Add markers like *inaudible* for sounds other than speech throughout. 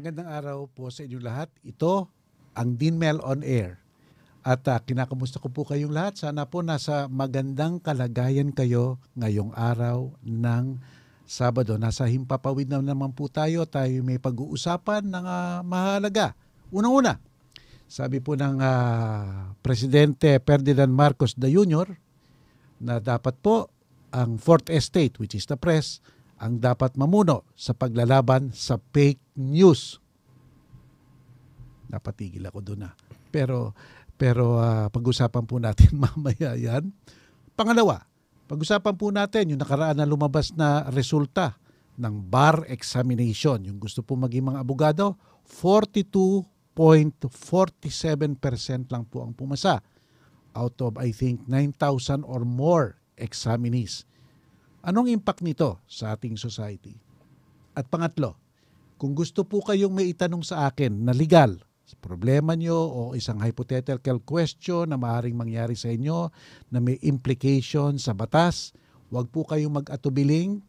Magandang araw po sa inyong lahat. Ito ang Dinmel on Air. At uh, kinakamusta ko po kayong lahat. Sana po nasa magandang kalagayan kayo ngayong araw ng Sabado. Nasa himpapawid na naman po tayo. Tayo may pag-uusapan ng uh, mahalaga. Unang-una, sabi po ng uh, Presidente Ferdinand Marcos Jr. na dapat po ang Fourth Estate, which is the press, ang dapat mamuno sa paglalaban sa fake news. Napatigil ako doon na. Pero pero uh, pag-usapan po natin *laughs* mamaya yan. Pangalawa, pag-usapan po natin yung nakaraan na lumabas na resulta ng bar examination. Yung gusto po maging mga abogado, 42.47% lang po ang pumasa out of I think 9,000 or more examinees. Anong impact nito sa ating society? At pangatlo, kung gusto po kayong may itanong sa akin na legal, problema nyo o isang hypothetical question na maaaring mangyari sa inyo na may implication sa batas, huwag po kayong mag-atubiling,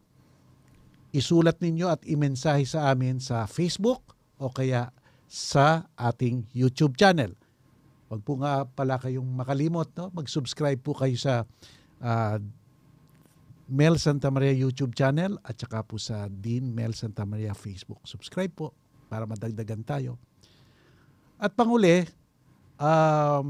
isulat ninyo at imensahe sa amin sa Facebook o kaya sa ating YouTube channel. Huwag po nga pala kayong makalimot, no? mag-subscribe po kayo sa uh, Mel Santa Maria YouTube channel at saka po sa Dean Mel Santa Maria Facebook. Subscribe po para madagdagan tayo. At panguli, um,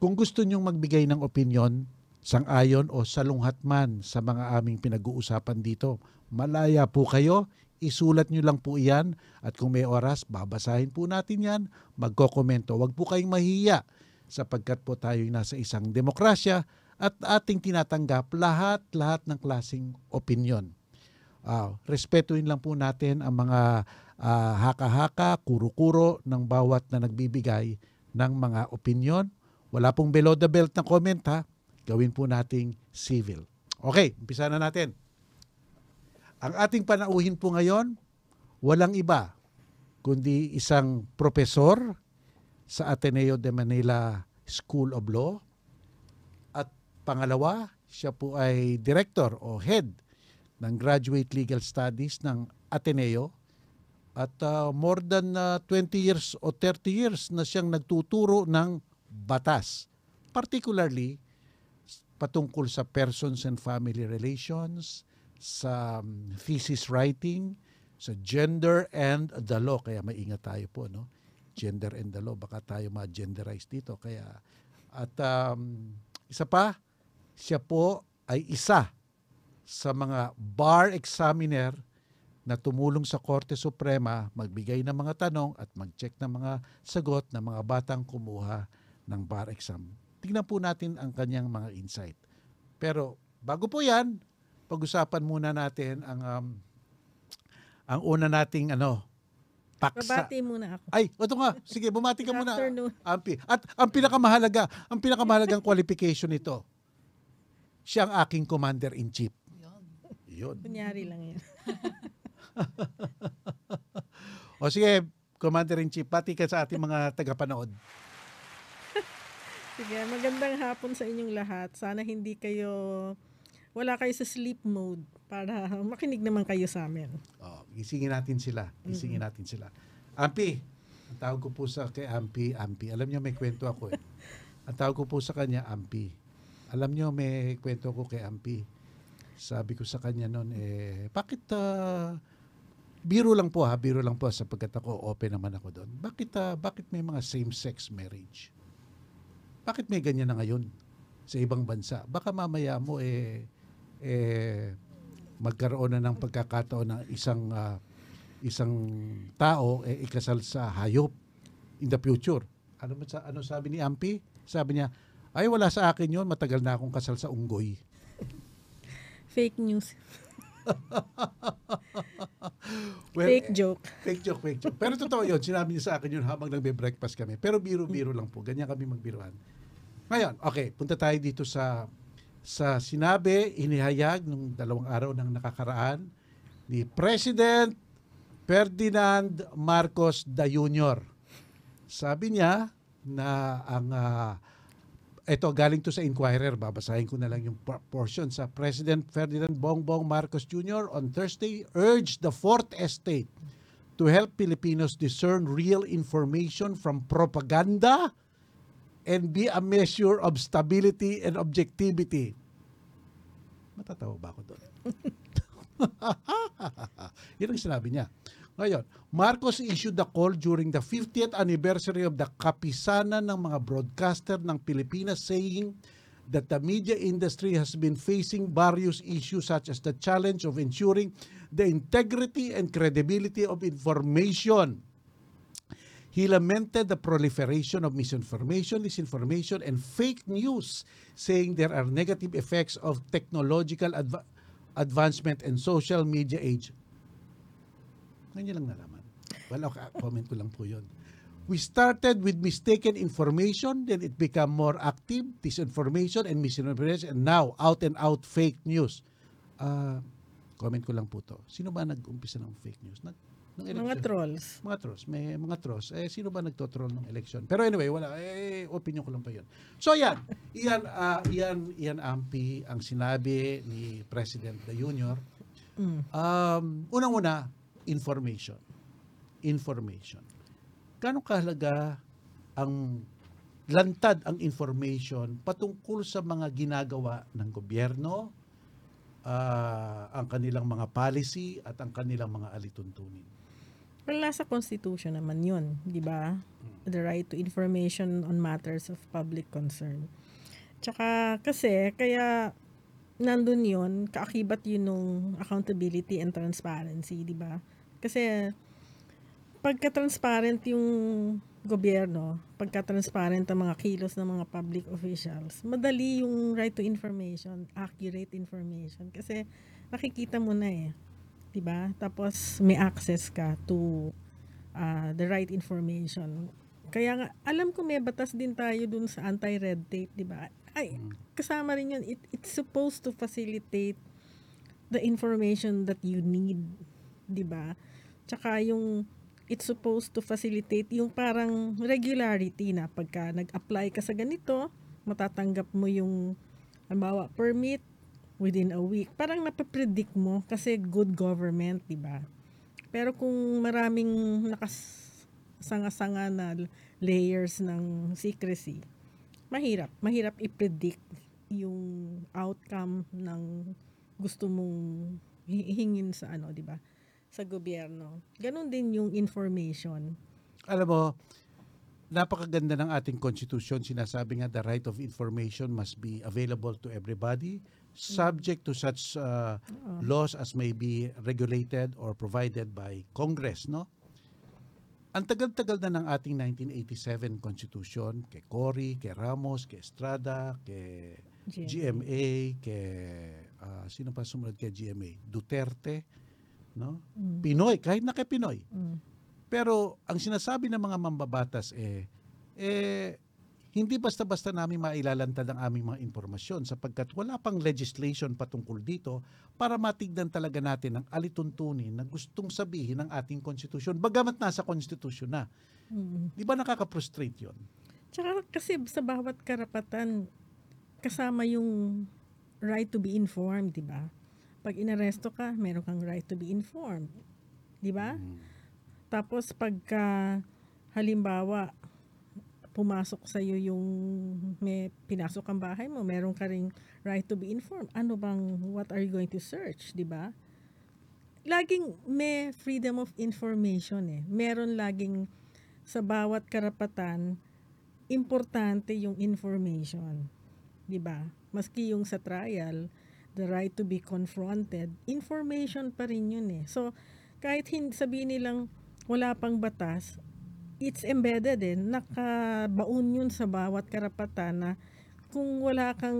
kung gusto nyong magbigay ng opinion, sang-ayon o salunghat man sa mga aming pinag-uusapan dito, malaya po kayo, isulat nyo lang po iyan at kung may oras, babasahin po natin yan, magkokomento. Huwag po kayong mahiya sapagkat po tayo nasa isang demokrasya at ating tinatanggap lahat-lahat ng klasing opinion. Uh, respetuin lang po natin ang mga uh, haka-haka, kuro-kuro ng bawat na nagbibigay ng mga opinion. Wala pong below the belt na comment ha. Gawin po nating civil. Okay, umpisa na natin. Ang ating panauhin po ngayon, walang iba kundi isang profesor sa Ateneo de Manila School of Law Pangalawa, siya po ay director o head ng Graduate Legal Studies ng Ateneo at uh, more than uh, 20 years o 30 years na siyang nagtuturo ng batas. Particularly patungkol sa persons and family relations, sa um, thesis writing, sa gender and the law. Kaya maingat tayo po, no? Gender and the law. Baka tayo ma-genderize dito. Kaya, at um, isa pa, siya po ay isa sa mga bar examiner na tumulong sa Korte Suprema magbigay ng mga tanong at mag-check ng mga sagot ng mga batang kumuha ng bar exam. Tingnan po natin ang kanyang mga insight. Pero bago po 'yan, pag-usapan muna natin ang um, ang una nating ano paksa. Babati muna ako. Ay, ito nga. Sige, bumati ka muna. afternoon. Ampi. At ang pinakamahalaga, ang pinakamahalagang qualification nito, siya ang aking commander-in-chief. Yun. Kunyari lang yan. *laughs* *laughs* O sige, commander-in-chief, pati ka sa ating mga tagapanood. Sige, magandang hapon sa inyong lahat. Sana hindi kayo, wala kayo sa sleep mode para makinig naman kayo sa amin. O, gisingin natin sila. Gisingin natin sila. Ampi, ang tawag ko po sa kay Ampi, Ampi. Alam niyo may kwento ako eh. *laughs* Ang tawag ko po sa kanya, Ampi. Alam niyo may kwento ko kay Ampi. Sabi ko sa kanya noon, eh, bakit uh, biro lang po ha, biro lang po sapagkat ako open naman ako doon. Bakit uh, bakit may mga same-sex marriage? Bakit may ganyan na ngayon sa ibang bansa? Baka mamaya mo eh eh magkaroon na ng pagkakataon ng isang uh, isang tao eh ikasal sa hayop in the future. Ano sa ano sabi ni Ampi? Sabi niya, ay wala sa akin 'yon, matagal na akong kasal sa unggoy. Fake news. *laughs* Well, Fake joke. Fake joke, fake joke. Pero totoo yun. Sinabi niya sa akin yun habang nagbe-breakfast kami. Pero biro-biro lang po. Ganyan kami magbiruan. Ngayon, okay. Punta tayo dito sa sa sinabi, inihayag nung dalawang araw ng nakakaraan ni President Ferdinand Marcos Jr. Sabi niya na ang uh, ito galing to sa Inquirer, babasahin ko na lang yung portion sa President Ferdinand Bongbong Marcos Jr. on Thursday urged the Fourth Estate to help Filipinos discern real information from propaganda and be a measure of stability and objectivity. Matatawa ba ako doon? *laughs* Yun ang sinabi niya. Ngayon, Marcos issued the call during the 50th anniversary of the kapisanan ng mga broadcaster ng Pilipinas saying that the media industry has been facing various issues such as the challenge of ensuring the integrity and credibility of information. He lamented the proliferation of misinformation, disinformation, and fake news, saying there are negative effects of technological adva- advancement and social media age. Ngayon lang nalaman. Well, okay, comment ko lang po yun. We started with mistaken information, then it became more active, disinformation and misinformation, and now out and out fake news. Ah, comment ko lang po to. Sino ba nag-umpisa ng fake news? Nag, ng Mga trolls. Mga trolls. May mga trolls. Eh, sino ba nagtotroll ng election? Pero anyway, wala. Eh, opinion ko lang pa yun. So yan. Iyan, ah, iyan, iyan ampi ang sinabi ni President the Junior. Mm. Um, unang-una, information. Information. Gano'ng kahalaga ang lantad ang information patungkol sa mga ginagawa ng gobyerno, ah, ang kanilang mga policy at ang kanilang mga alituntunin. Well, nasa Constitution naman yun, di ba? The right to information on matters of public concern. Tsaka kasi, kaya nandun yun, kaakibat yun nung accountability and transparency, di ba? Kasi, pagka-transparent yung gobyerno, pagka-transparent ang mga kilos ng mga public officials, madali yung right to information, accurate information. Kasi, nakikita mo na eh. 'di ba? Tapos may access ka to uh, the right information. Kaya nga alam ko may batas din tayo dun sa anti-red tape, 'di ba? Ay, kasama rin 'yun. It, it's supposed to facilitate the information that you need, 'di ba? Tsaka yung it's supposed to facilitate yung parang regularity na pagka nag-apply ka sa ganito, matatanggap mo yung halimbawa permit within a week. Parang napapredict mo kasi good government, di ba? Pero kung maraming nakasanga-sanga na layers ng secrecy, mahirap. Mahirap i-predict yung outcome ng gusto mong hi- hingin sa ano, di ba? Sa gobyerno. Ganon din yung information. alam mo, napakaganda ng ating constitution. Sinasabi nga the right of information must be available to everybody, subject to such uh, laws as may be regulated or provided by Congress, no? Ang tagal-tagal na ng ating 1987 Constitution, kay Cory, kay Ramos, kay Estrada, kay GMA, kay ah, sino pa sumunod kay GMA? Duterte, no? Mm. Pinoy, kahit na kay Pinoy. Mm. Pero ang sinasabi ng mga mambabatas eh, eh hindi basta-basta namin mailalantad ang aming mga impormasyon sapagkat wala pang legislation patungkol dito para matignan talaga natin ang alituntunin na gustong sabihin ng ating konstitusyon. Bagamat nasa konstitusyon na. Mm. Di ba nakaka-frustrate yun? Tsaka kasi sa bawat karapatan, kasama yung right to be informed, di ba? Pag inaresto ka, meron kang right to be informed. Di ba? Tapos pagka halimbawa pumasok sa iyo yung may pinasok ang bahay mo, meron ka ring right to be informed. Ano bang what are you going to search, 'di ba? Laging may freedom of information eh. Meron laging sa bawat karapatan importante yung information. 'Di ba? Maski yung sa trial, the right to be confronted, information pa rin yun eh. So, kahit hindi sabihin nilang wala pang batas, it's embedded eh. Nakabaon yun sa bawat karapatan na kung wala kang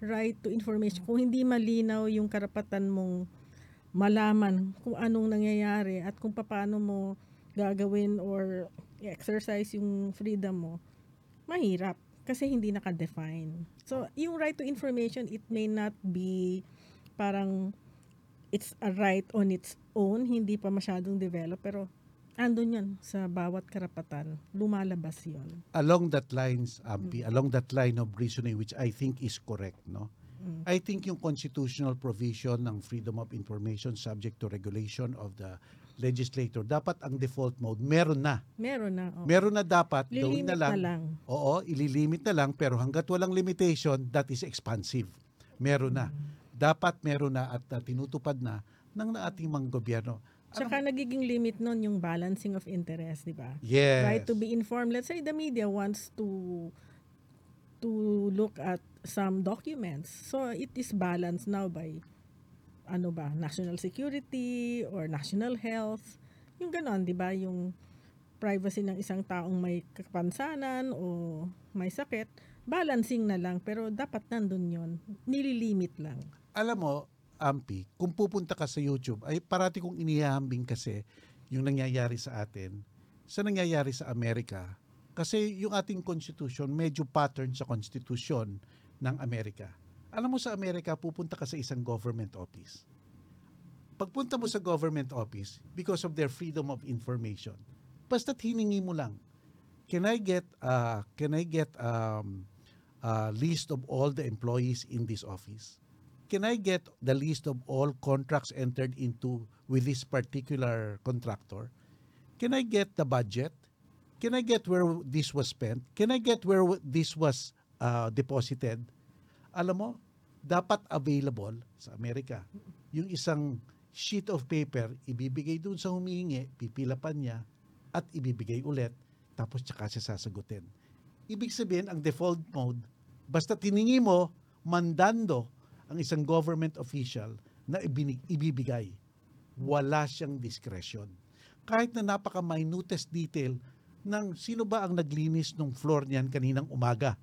right to information, kung hindi malinaw yung karapatan mong malaman kung anong nangyayari at kung paano mo gagawin or exercise yung freedom mo, mahirap kasi hindi naka-define. So, yung right to information, it may not be parang it's a right on its own, hindi pa masyadong develop, pero andun yan sa bawat karapatan. Lumalabas yon. Along that lines, Ampi, along that line of reasoning which I think is correct, no? Mm. I think yung constitutional provision ng freedom of information subject to regulation of the legislator, dapat ang default mode, meron na. Meron na. oo. Meron na dapat, gawin Lilimit na lang. na lang. Oo, ililimit na lang, pero hanggat walang limitation, that is expansive. Meron na. Dapat meron na at uh, tinutupad na ng ating mga gobyerno. Ano- Tsaka nagiging limit nun yung balancing of interest, di ba? yes. Right to be informed. Let's say the media wants to to look at some documents. So it is balanced now by ano ba, national security or national health. Yung ganon, di ba? Yung privacy ng isang taong may kapansanan o may sakit, balancing na lang. Pero dapat nandun yon Nililimit lang. alam mo, Ampi, kung pupunta ka sa YouTube, ay parati kong inihahambing kasi yung nangyayari sa atin, sa nangyayari sa Amerika. Kasi yung ating constitution, medyo pattern sa constitution ng Amerika. Alam mo sa Amerika, pupunta ka sa isang government office. Pagpunta mo sa government office, because of their freedom of information, basta't hiningi mo lang, can I get, uh, can I get um, a list of all the employees in this office? can I get the list of all contracts entered into with this particular contractor? Can I get the budget? Can I get where this was spent? Can I get where this was uh, deposited? Alam mo, dapat available sa Amerika. Yung isang sheet of paper, ibibigay dun sa humihingi, pipilapan niya, at ibibigay ulit, tapos tsaka siya sasagutin. Ibig sabihin, ang default mode, basta tiningi mo, mandando ang isang government official na ibibigay. Wala siyang discretion. Kahit na napaka-minutest detail ng sino ba ang naglinis ng floor niyan kaninang umaga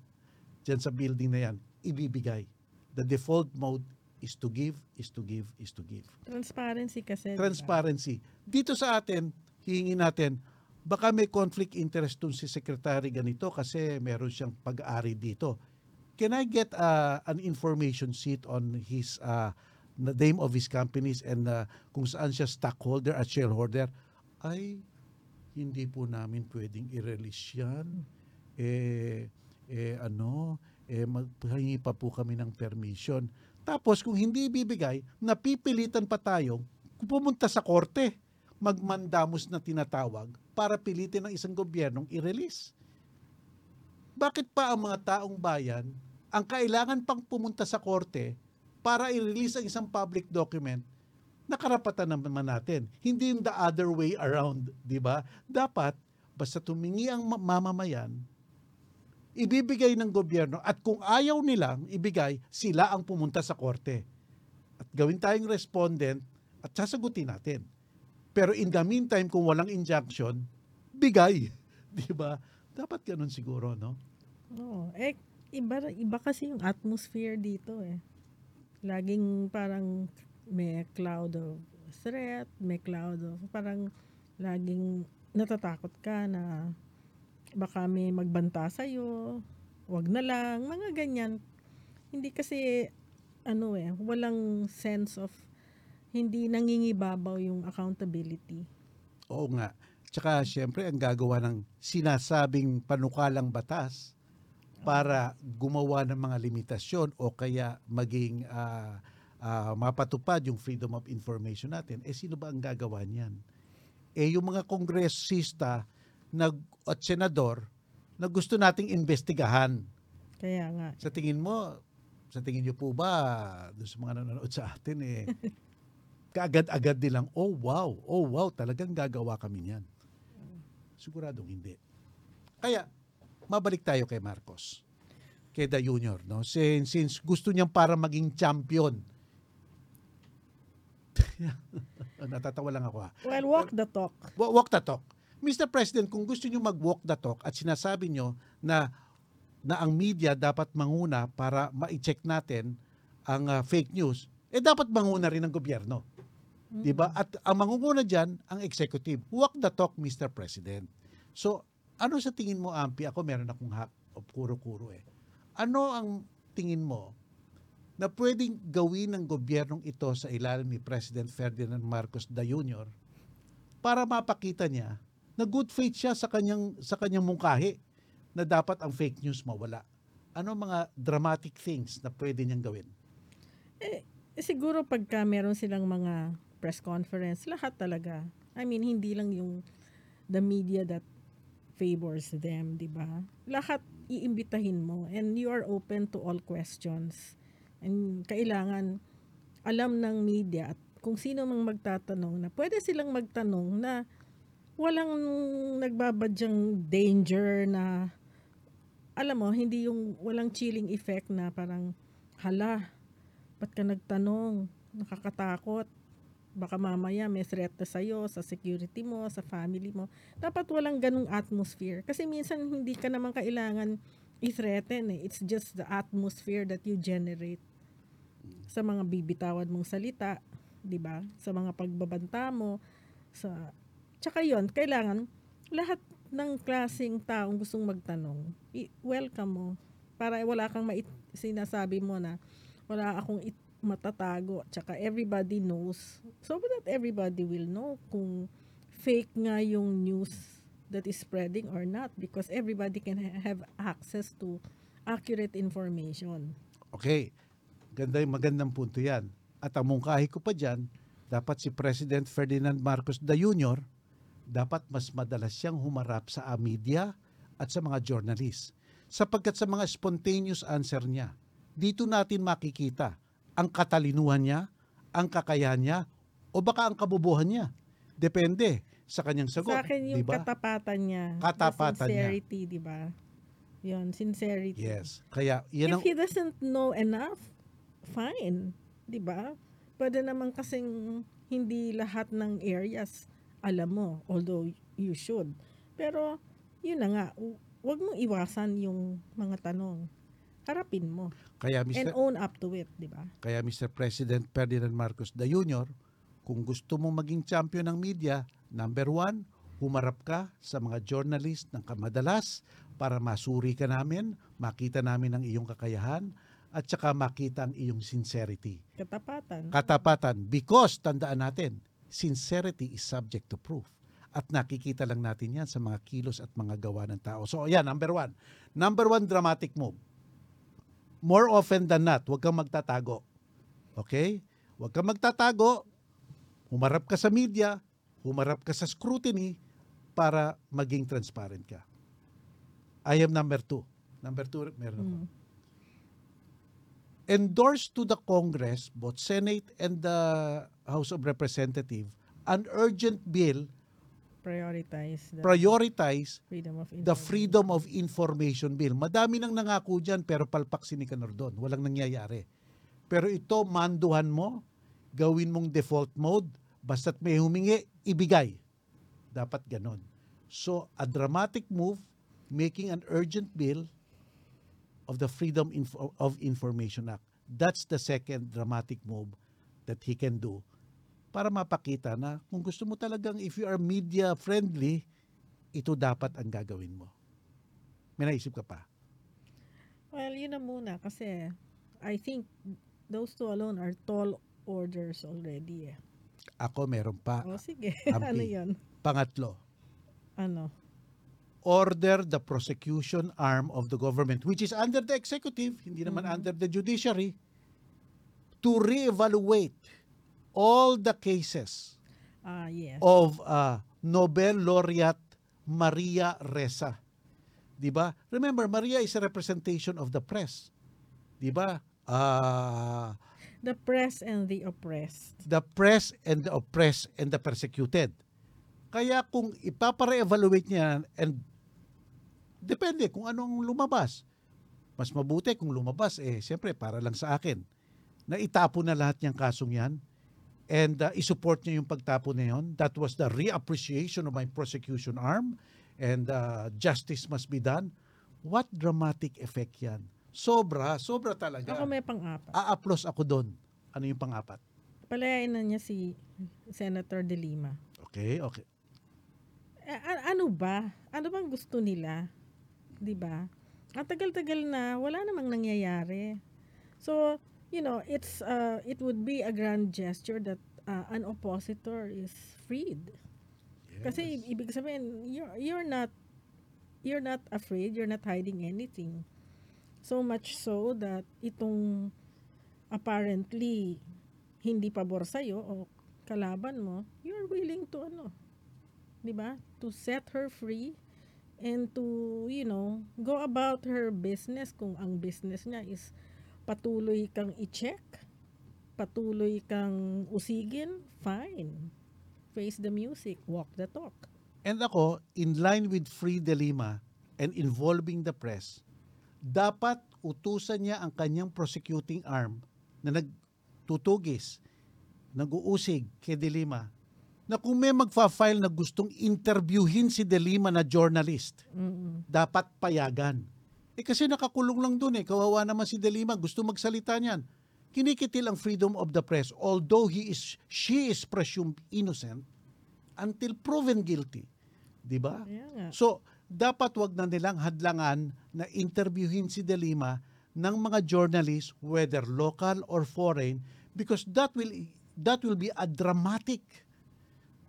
dyan sa building na yan, ibibigay. The default mode is to give, is to give, is to give. Transparency kasi. Transparency. Dito sa atin, hihingi natin, baka may conflict interest dun si secretary ganito kasi meron siyang pag-aari dito. Can I get uh, an information sheet on his uh, the name of his companies and uh, kung saan siya stockholder at shareholder? Ay, hindi po namin pwedeng i-release yan. Eh, eh ano, eh magpahingi pa po kami ng permission. Tapos kung hindi ibibigay, napipilitan pa tayong pumunta sa korte, magmandamos na tinatawag para pilitin ng isang gobyernong i-release. Bakit pa ang mga taong bayan ang kailangan pang pumunta sa korte para i-release ang isang public document na karapatan naman natin. Hindi yung the other way around, di ba? Dapat, basta tumingi ang ma- mamamayan, ibibigay ng gobyerno at kung ayaw nilang ibigay, sila ang pumunta sa korte. At gawin tayong respondent at sasagutin natin. Pero in the meantime, kung walang injunction, bigay. *laughs* Di ba? Dapat ganun siguro, no? Oo. Eh, iba, iba kasi yung atmosphere dito eh. Laging parang may cloud of threat, may cloud of parang laging natatakot ka na baka may magbanta sa'yo, wag na lang, mga ganyan. Hindi kasi, ano eh, walang sense of, hindi nangingibabaw yung accountability. Oo nga. Tsaka siyempre ang gagawa ng sinasabing panukalang batas para gumawa ng mga limitasyon o kaya maging ah, ah, mapatupad yung freedom of information natin, eh sino ba ang gagawa niyan? Eh yung mga kongresista nag, at senador na gusto nating investigahan. Kaya nga, Sa tingin mo, sa tingin niyo po ba, doon sa mga nanonood sa atin eh, kaagad-agad nilang, oh wow, oh wow, talagang gagawa kami niyan. Siguradong hindi. Kaya, mabalik tayo kay Marcos. Kay The Junior, no? Since, since gusto niyang para maging champion. *laughs* Natatawa lang ako ha. well, walk the talk. Wa- Walk the talk. Mr. President, kung gusto niyo mag-walk the talk at sinasabi niyo na na ang media dapat manguna para ma-check natin ang ah, fake news, eh dapat manguna rin ang gobyerno. 'Di ba? At ang mangunguna diyan ang executive. Walk the talk, Mr. President. So, ano sa tingin mo, Ampi? Ako meron akong hack of kuro-kuro eh. Ano ang tingin mo na pwedeng gawin ng gobyernong ito sa ilalim ni President Ferdinand Marcos the Jr. para mapakita niya na good faith siya sa kanyang sa kanyang mungkahi na dapat ang fake news mawala. Ano mga dramatic things na pwede niyang gawin? Eh, siguro pagka meron silang mga press conference, lahat talaga I mean, hindi lang yung the media that favors them, di ba? Lahat iimbitahin mo and you are open to all questions. And kailangan alam ng media at kung sino mang magtatanong na pwede silang magtanong na walang nagbabadyang danger na alam mo, hindi yung walang chilling effect na parang hala, ba't ka nagtanong? Nakakatakot. Baka mamaya may threat na sa'yo, sa security mo, sa family mo. Dapat walang ganung atmosphere. Kasi minsan hindi ka naman kailangan i-threaten eh. It's just the atmosphere that you generate sa mga bibitawan mong salita, 'di ba? Sa mga pagbabanta mo, sa Tsaka 'yon, kailangan lahat ng klaseng taong gustong magtanong, welcome mo para wala kang mait- sinasabi mo na wala akong it- matatago. Tsaka everybody knows. So that everybody will know kung fake nga yung news that is spreading or not because everybody can ha- have access to accurate information. Okay, ganda yung magandang punto yan. At ang mungkahi ko pa dyan, dapat si President Ferdinand Marcos the Jr., dapat mas madalas siyang humarap sa media at sa mga journalist. Sapagkat sa mga spontaneous answer niya, dito natin makikita ang katalinuhan niya, ang kakayahan niya, o baka ang kabubuhan niya. Depende sa kanyang sagot. Sa akin yung di ba? katapatan niya. Katapatan niya. sincerity, di ba? Yun, sincerity. Yes. Kaya, yan ang If he doesn't know enough, fine. Di ba? Pwede naman kasing hindi lahat ng areas alam mo, although you should. Pero, yun na nga, huwag mong iwasan yung mga tanong. Harapin mo. kaya And Mr. own up to it, di ba? Kaya Mr. President Ferdinand Marcos the Jr., kung gusto mong maging champion ng media, number one, humarap ka sa mga journalist ng kamadalas para masuri ka namin, makita namin ang iyong kakayahan, at saka makita ang iyong sincerity. Katapatan. Katapatan, because tandaan natin, sincerity is subject to proof. At nakikita lang natin yan sa mga kilos at mga gawa ng tao. So, yan, number one. Number one, dramatic move. More often than not, huwag kang magtatago. Okay? Huwag kang magtatago. Humarap ka sa media, humarap ka sa scrutiny para maging transparent ka. I am number two. Number two, meron ako. Mm. Endorsed to the Congress, both Senate and the House of Representatives, an urgent bill Prioritize the prioritize freedom of the information. Freedom of Information Bill. Madami nang nangako dyan pero palpak si Nicanor doon. Walang nangyayari. Pero ito, manduhan mo, gawin mong default mode, basta't may humingi, ibigay. Dapat ganon. So, a dramatic move, making an urgent bill of the Freedom of Information Act. That's the second dramatic move that he can do para mapakita na kung gusto mo talagang if you are media friendly, ito dapat ang gagawin mo. May naisip ka pa? Well, yun na muna kasi I think those two alone are tall orders already eh. Ako meron pa. O sige, Ampi. *laughs* ano yun? Pangatlo, Ano? Order the prosecution arm of the government, which is under the executive, hindi naman under the judiciary, to reevaluate all the cases Ah, yes. of uh, Nobel laureate Maria Ressa. 'Di ba? Remember, Maria is a representation of the press. 'Di ba? Ah, The press and the oppressed. the press and the oppressed and the persecuted. Kaya kung ipapare-evaluate niya and depende kung anong lumabas. Mas mabuti kung lumabas eh siyempre para lang sa akin. Na itapo na lahat niyang kasong yan and uh, isupport niya yung pagtapo na yun. That was the reappreciation of my prosecution arm and uh, justice must be done. What dramatic effect yan. Sobra, sobra talaga. Ako may pang-apat. A-applause ako doon. Ano yung pang-apat? Palayain na niya si Senator De Lima. Okay, okay. Eh, a- ano ba? Ano bang gusto nila? 'Di ba? Ang tagal-tagal na wala namang nangyayari. So, you know, it's uh, it would be a grand gesture that uh, an oppositor is freed. Kasi i- ibig sabihin, you're, you're not you're not afraid, you're not hiding anything. So much so that itong apparently hindi pabor sa'yo o kalaban mo, you're willing to ano, 'di ba? To set her free and to, you know, go about her business kung ang business niya is patuloy kang i-check, patuloy kang usigin, fine. Face the music, walk the talk. And ako, in line with Free De Lima and involving the press, dapat utusan niya ang kanyang prosecuting arm na nagtutugis, nag-uusig kay De Lima na kung may magfa-file na gustong interviewin si De Lima na journalist, Mm-mm. dapat payagan. Eh kasi nakakulong lang dun eh. Kawawa naman si De Lima. Gusto magsalita niyan. Kinikitil ang freedom of the press although he is she is presumed innocent until proven guilty. 'Di ba? Nga. So, dapat wag na nilang hadlangan na interviewin si De Lima ng mga journalists whether local or foreign because that will that will be a dramatic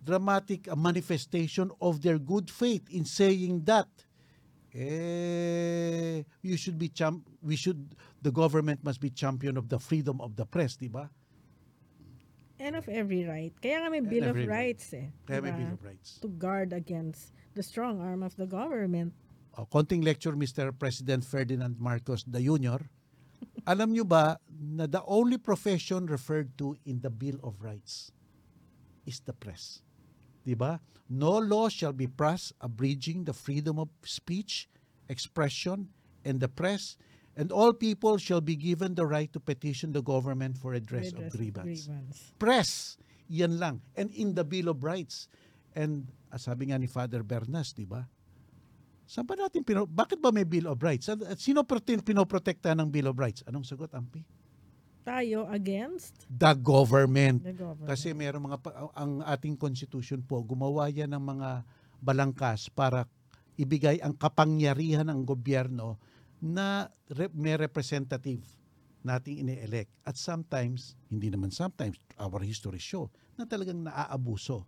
dramatic manifestation of their good faith in saying that eh you should be champ we should the government must be champion of the freedom of the press, di ba? And of every right. Kaya nga may Bill of every right. Rights eh. Kaya may diba? Bill of Rights. To guard against the strong arm of the government. Oh, konting lecture Mr. President Ferdinand Marcos the Jr. *laughs* Alam nyo ba na the only profession referred to in the Bill of Rights is the press. 'Di ba? No law shall be passed abridging the freedom of speech, expression, and the press, and all people shall be given the right to petition the government for redress, Redress of grievance. grievance. Press, yan lang. And in the Bill of Rights. And ah, sabi nga ni Father Bernas, di ba? Saan ba natin, pino, bakit ba may Bill of Rights? At, at sino prote- pinoprotekta ng Bill of Rights? Anong sagot, Ampi? Tayo against The government. the government. Kasi mayroong mga, ang ating constitution po, gumawa yan ng mga balangkas para ibigay ang kapangyarihan ng gobyerno na re- may representative nating ine-elect. At sometimes, hindi naman sometimes, our history show, na talagang naaabuso.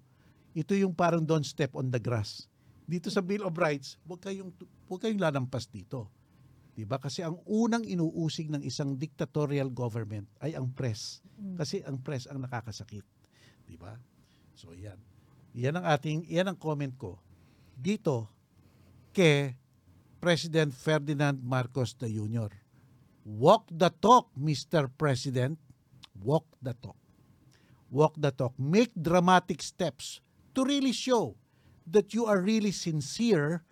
Ito yung parang don't step on the grass. Dito sa Bill of Rights, huwag kayong, huwag kayong lalampas dito. 'Di ba? Kasi ang unang inuusig ng isang dictatorial government ay ang press. Kasi ang press ang nakakasakit. 'Di ba? So 'yan. Yan ang ating yan ang comment ko dito kay President Ferdinand Marcos the Jr. Walk the talk, Mr. President. Walk the talk. Walk the talk. Make dramatic steps to really show that you are really sincere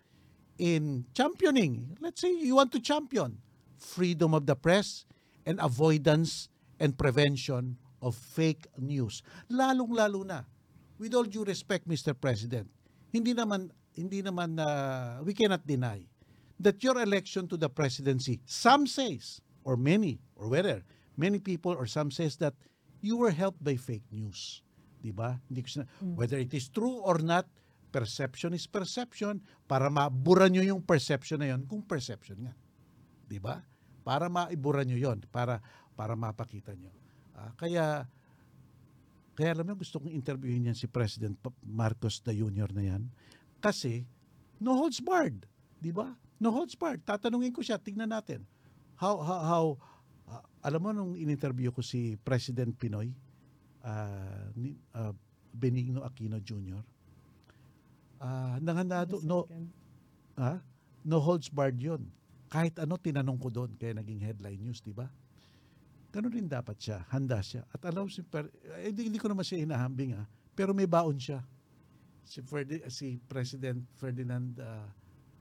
in championing. Let's say you want to champion freedom of the press and avoidance and prevention of fake news. Lalong-lalo na. With all due respect, Mr. President, hindi naman hindi naman uh, we cannot deny that your election to the presidency, some says, or many, or whether, many people or some says that you were helped by fake news. Di ba? Sina- Whether it is true or not, perception is perception para mabura nyo yung perception na yon kung perception nga. Di ba? Para maibura nyo yon para para mapakita nyo. Ah, kaya kaya alam mo gusto kong interviewin yan si President Marcos the Jr. na yan kasi no holds barred, di ba? No holds barred. Tatanungin ko siya, tingnan natin. How how, how ah, alam mo nung in-interview ko si President Pinoy, ni, ah, Benigno Aquino Jr. Ah, nanganado no Second. ha? No holds barred 'yun. Kahit ano tinanong ko doon kaya naging headline news, di ba? Ganun rin dapat siya, handa siya. At alam si per, eh, hindi, hindi ko naman siya hinahambing ha, pero may baon siya. Si, Ferdi, si President Ferdinand ah,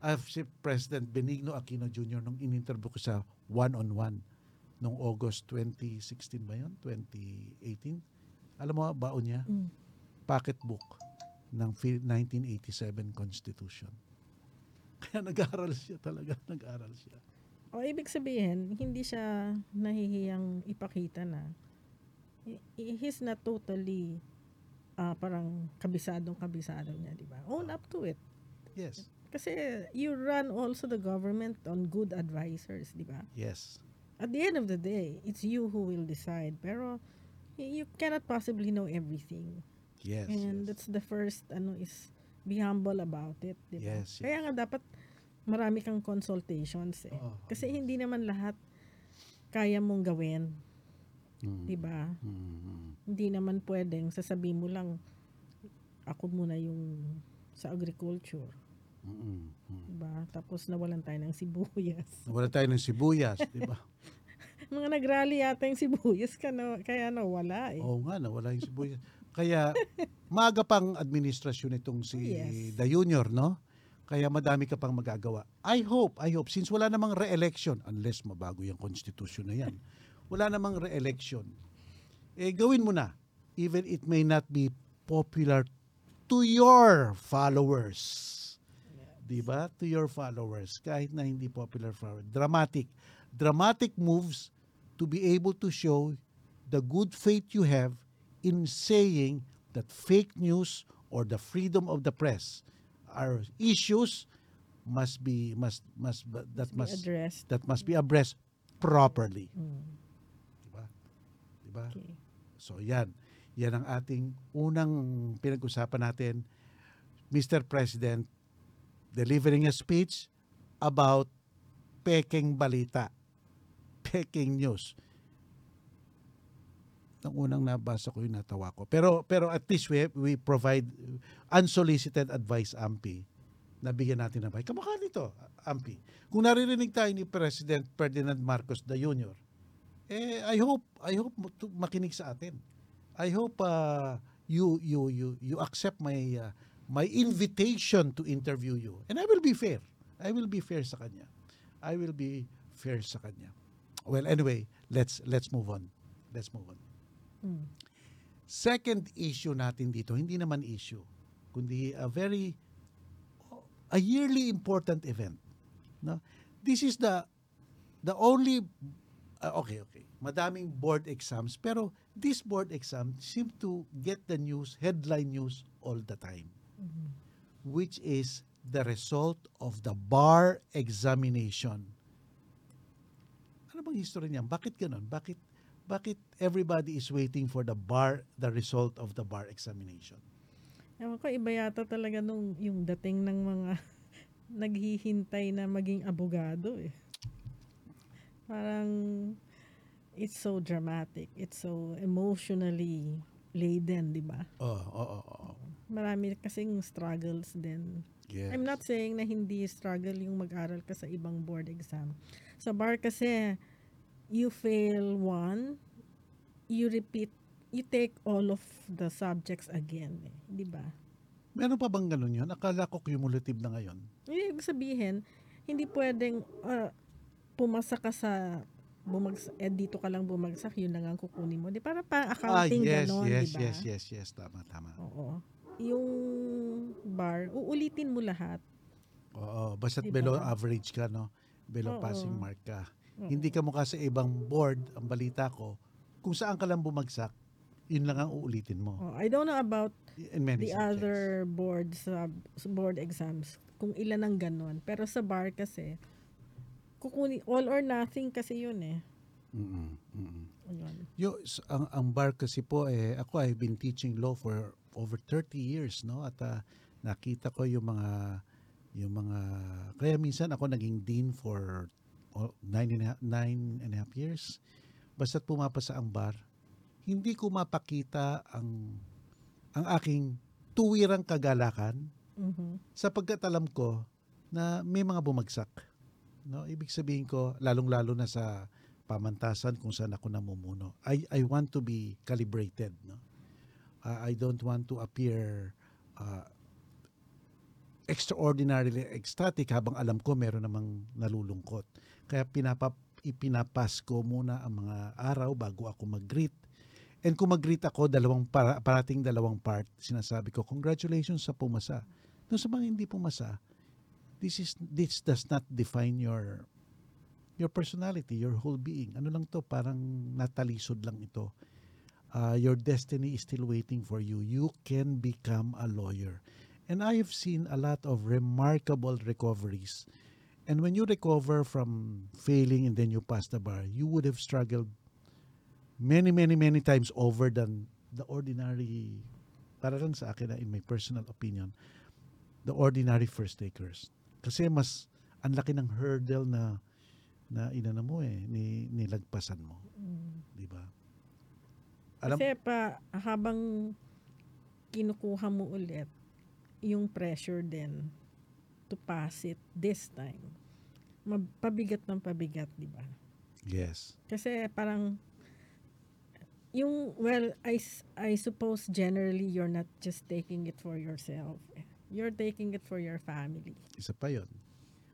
ah, si President Benigno Aquino Jr. nung in-interview ko sa one-on-one nung August 2016 ba yun? 2018? Alam mo, baon niya? Mm. pocketbook ng fi- 1987 Constitution. *laughs* Kaya nag-aaral siya talaga, *laughs* nag-aaral siya. O ibig sabihin, hindi siya nahihiyang ipakita na he- he's not totally ah, parang kabisadong kabisado niya, di ba? Own up to it. Yes. Kasi you run also the government on good advisors, di ba? Yes. At the end of the day, it's you who will decide. Pero you cannot possibly know everything. Yes. And yes. that's the first ano is be humble about it, di ba? Yes, Kaya nga dapat marami kang consultations eh. Oo. Kasi hindi naman lahat kaya mong gawin, Mm. di ba? Mm. Hindi naman pwedeng sasabihin mo lang ako muna yung sa agriculture. Mm-mm. Mm. Diba? Tapos nawalan tayo ng sibuyas. *laughs* Wala tayo ng sibuyas, di ba? *laughs* Mga nagrally yata yung sibuyas ka na, kaya nawala eh. Oo nga, nawala yung sibuyas. Kaya, maaga pang administrasyon itong si Yes. The Junior, no? Kaya madami ka pang magagawa. I hope, I hope, since wala namang re-election, unless mabago yung constitution na yan, wala namang re-election, eh gawin mo na. Even it may not be popular to your followers. Di ba? To your followers. Kahit na hindi popular followers. Dramatic. Dramatic moves to be able to show the good faith you have in saying that fake news or the freedom of the press are issues must be must must that Be must addressed. that must be addressed properly. Mm, Diba? Diba? okay. So yan. Yan ang ating unang pinag-usapan natin. Mr. President delivering a speech about peking balita. Peking news. Nang unang nabasa ko yung natawa ko. Pero pero at least we, we provide unsolicited advice, Ampi. Nabigyan natin ng advice. Kamukha nito, Ampi. Kung naririnig tayo ni President Ferdinand Marcos the Jr., eh I hope I hope makinig sa atin. I hope uh, you you you you accept my uh, my invitation to interview you. And I will be fair. I will be fair sa kanya. I will be fair sa kanya. Well, anyway, let's let's move on. Let's move on. Second issue natin dito, hindi naman issue, kundi a very a yearly important event. No? This is the the only uh, okay, okay. Madaming board exams pero this board exam seem to get the news, headline news all the time, Mhm. which is the result of the bar examination. Ano bang history niyan? Bakit ganun? Bakit bakit everybody is waiting for the bar the result of the bar examination? Ewan ko, iba yata talaga nung yung dating ng mga *laughs* naghihintay na maging abogado eh. Parang it's so dramatic. It's so emotionally laden, di ba? Oh, oo, oo, oo. Marami kasing struggles din. Yes. I'm not saying na hindi struggle yung mag-aral ka sa ibang board exam. Sa bar kasi, you fail one, you repeat, you take all of the subjects again. Eh, di ba? Meron pa bang ganun yun? Akala ko cumulative na ngayon. Ibig sabihin, hindi pwedeng ah, pumasa ka sa bumagsak, eh dito ka lang bumagsak, yun lang ang kukunin mo. Di para pa accounting ah, yes, ganon, yes, di ba? yes, yes, yes. Tama, tama. Oo. Yung bar, uulitin mo lahat. Oo, basta't Diba? below average ka, no? Below Oo. passing mark ka. Hindi ka mukha sa ibang board, ang balita ko, kung saan ka lang bumagsak, yun lang ang uulitin mo. Oh, I don't know about In many the subjects. other boards, uh, board exams, kung ilan ang ganon. Pero sa bar kasi, kukunin, all or nothing kasi yun eh. Ayun. Yo, ang, ang bar kasi po, eh, ako I've been teaching law for over 30 years, no? At ah, nakita ko yung mga, yung mga, kaya minsan ako naging dean for nine and, a, half- nine and a half years. Basta't pumapasa ang bar, hindi ko mapakita ang, ang aking tuwirang kagalakan Mhm. sapagkat alam ko na may mga bumagsak. No, ibig sabihin ko lalong-lalo na sa pamantasan kung saan ako namumuno. I I want to be calibrated, no. Uh, I don't want to appear uh, extraordinarily ecstatic habang alam ko meron namang nalulungkot. Kaya pinapa ipinapas ko muna ang mga araw bago ako mag-greet. And kung mag-greet ako, dalawang para, parating dalawang part, sinasabi ko, congratulations sa pumasa. Doon sa mga hindi pumasa, this is this does not define your your personality, your whole being. Ano lang to, parang natalisod lang ito. Uh, your destiny is still waiting for you. You can become a lawyer. And I have seen a lot of remarkable recoveries. And when you recover from failing and then you pass the bar, you would have struggled many, many, many times over than the ordinary, para lang sa akin, in my personal opinion, the ordinary first takers. Kasi mas ang laki ng hurdle na na inano mo eh, ni, nilagpasan mo. Mm. Di ba? Alam, Kasi pa, habang kinukuha mo ulit, yung pressure din to pass it this time. Pabigat ng pabigat, di ba? Yes. Kasi parang yung well I I suppose generally you're not just taking it for yourself. You're taking it for your family. Isa pa yun.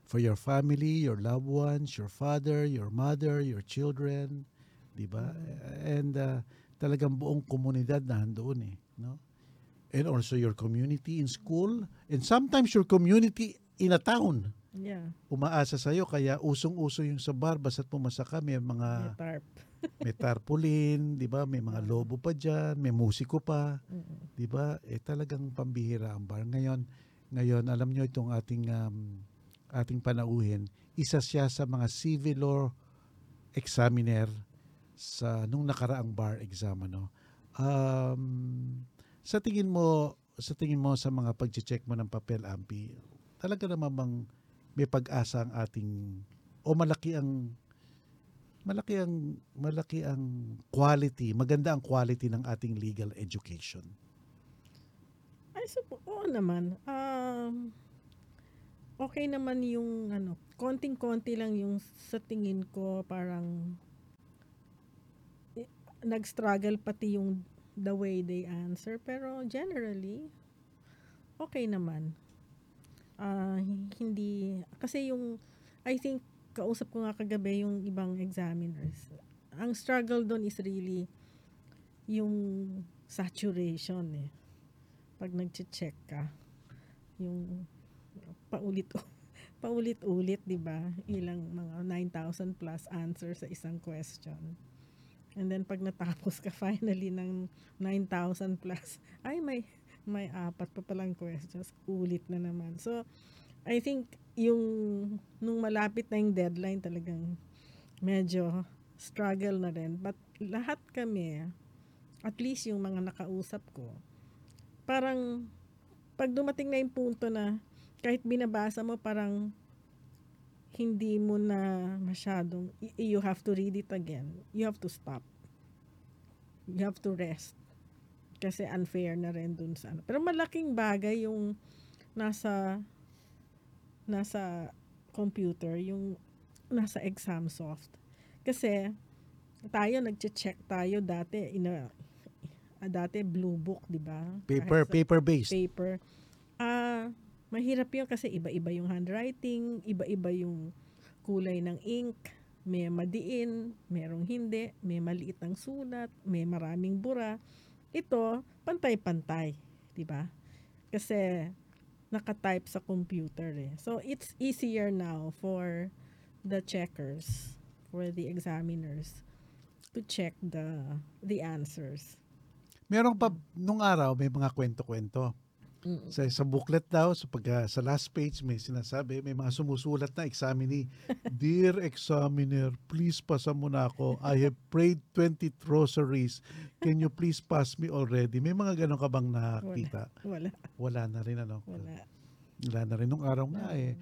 For your family, your loved ones, your father, your mother, your children, di ba? And uh, talagang buong komunidad na handoon eh. No? And also your community in school. And sometimes your community in a town. Yeah. Umaasa sa'yo. Kaya usong-uso yung sa bar. Basta't pumasa ka, may May mga tarp. *laughs* may tarpaulin, di ba? May mga lobo pa dyan, may musiko pa. Mm-mm. 'di ba? Eh talagang pambihira ang bar. Ngayon, ngayon alam niyo itong ating um, ating panauhin, isa siya sa mga civil law examiner sa nung nakaraang bar exam ano. Um, sa tingin mo, sa tingin mo sa mga pagche-check mo ng papel ampi, talaga naman bang may pag-asa ang ating o malaki ang malaki ang malaki ang quality, maganda ang quality ng ating legal education. I suppose, oo naman. Um, okay naman yung ano, konting-konti lang yung sa tingin ko parang eh, nag-struggle pati yung the way they answer. Pero generally, okay naman. Ah, hindi, kasi yung, I think, kausap ko nga kagabi yung ibang examiners. Ang struggle doon is really yung saturation eh pag nagche-check ka yung paulit *laughs* paulit-ulit 'di ba ilang mga 9,000 plus answer sa isang question and then pag natapos ka *laughs* finally ng 9,000 plus ay may may apat pa palang questions. Ulit na naman. So I think yung nung malapit na yung deadline talagang medyo struggle na rin. But lahat kami at least yung mga nakausap ko parang pag dumating na yung punto na kahit binabasa mo parang hindi mo na masyadong you have to read it again you have to stop you have to rest kasi unfair na rin dun sa ano. Pero malaking bagay yung nasa nasa computer, yung nasa exam soft. Kasi tayo nagche-check tayo dati ina ah, dati blue book, 'di ba? Paper paper based. paper. Ah, mahirap 'yun kasi iba-iba yung handwriting, iba-iba yung kulay ng ink, may madiin, merong hindi, may maliit ang sulat, may maraming bura. Ito, pantay-pantay, 'di ba? Kasi naka-type sa computer eh. So it's easier now for the checkers, for the examiners to check the the answers. Meron pa nung araw may mga kwento-kwento. Mm. Sa sa booklet daw sa pag sa last page may sinasabi may mga sumusulat na examinee. Dear examiner, please pasa mo na ako. I have prayed 20 rosaries. Can you please pass me already? May mga ganun ka bang nakita? Wala, Wala na rin ano. wala. Wala na rin nung araw nga eh.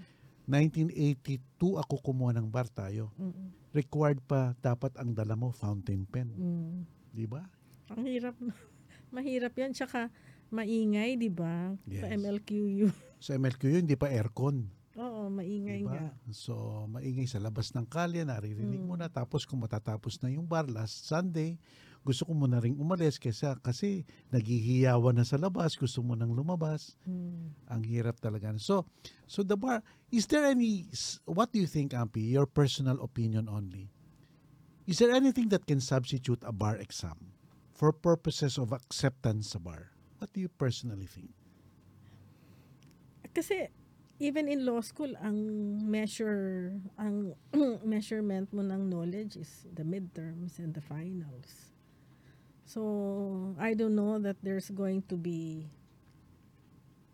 1982 ako kumuha ng bar tayo. Mm. Required pa dapat ang dala mo fountain pen, Mm. 'di ba? Ang hirap. *laughs* Mahirap 'yan tsaka maingay, 'di ba? Sa Yes. MLQU. *laughs* Sa MLQ yun, hindi pa aircon. Oo, maingay Diba? nga. So, maingay sa labas ng kalye, naririnig mo Mm. na. Tapos kung matatapos na yung bar last Sunday, gusto ko muna ring umalis kasi, kasi naghihiyawan na sa labas, gusto mo nang lumabas. Mm. Ang hirap talaga. So, so the bar, is there any, what do you think, Ampi, your personal opinion only? Is there anything that can substitute a bar exam for purposes of acceptance sa bar? What do you personally think? Kasi even in law school, ang measure, ang *clears throat* measurement mo ng knowledge is the midterms and the finals. So, I don't know that there's going to be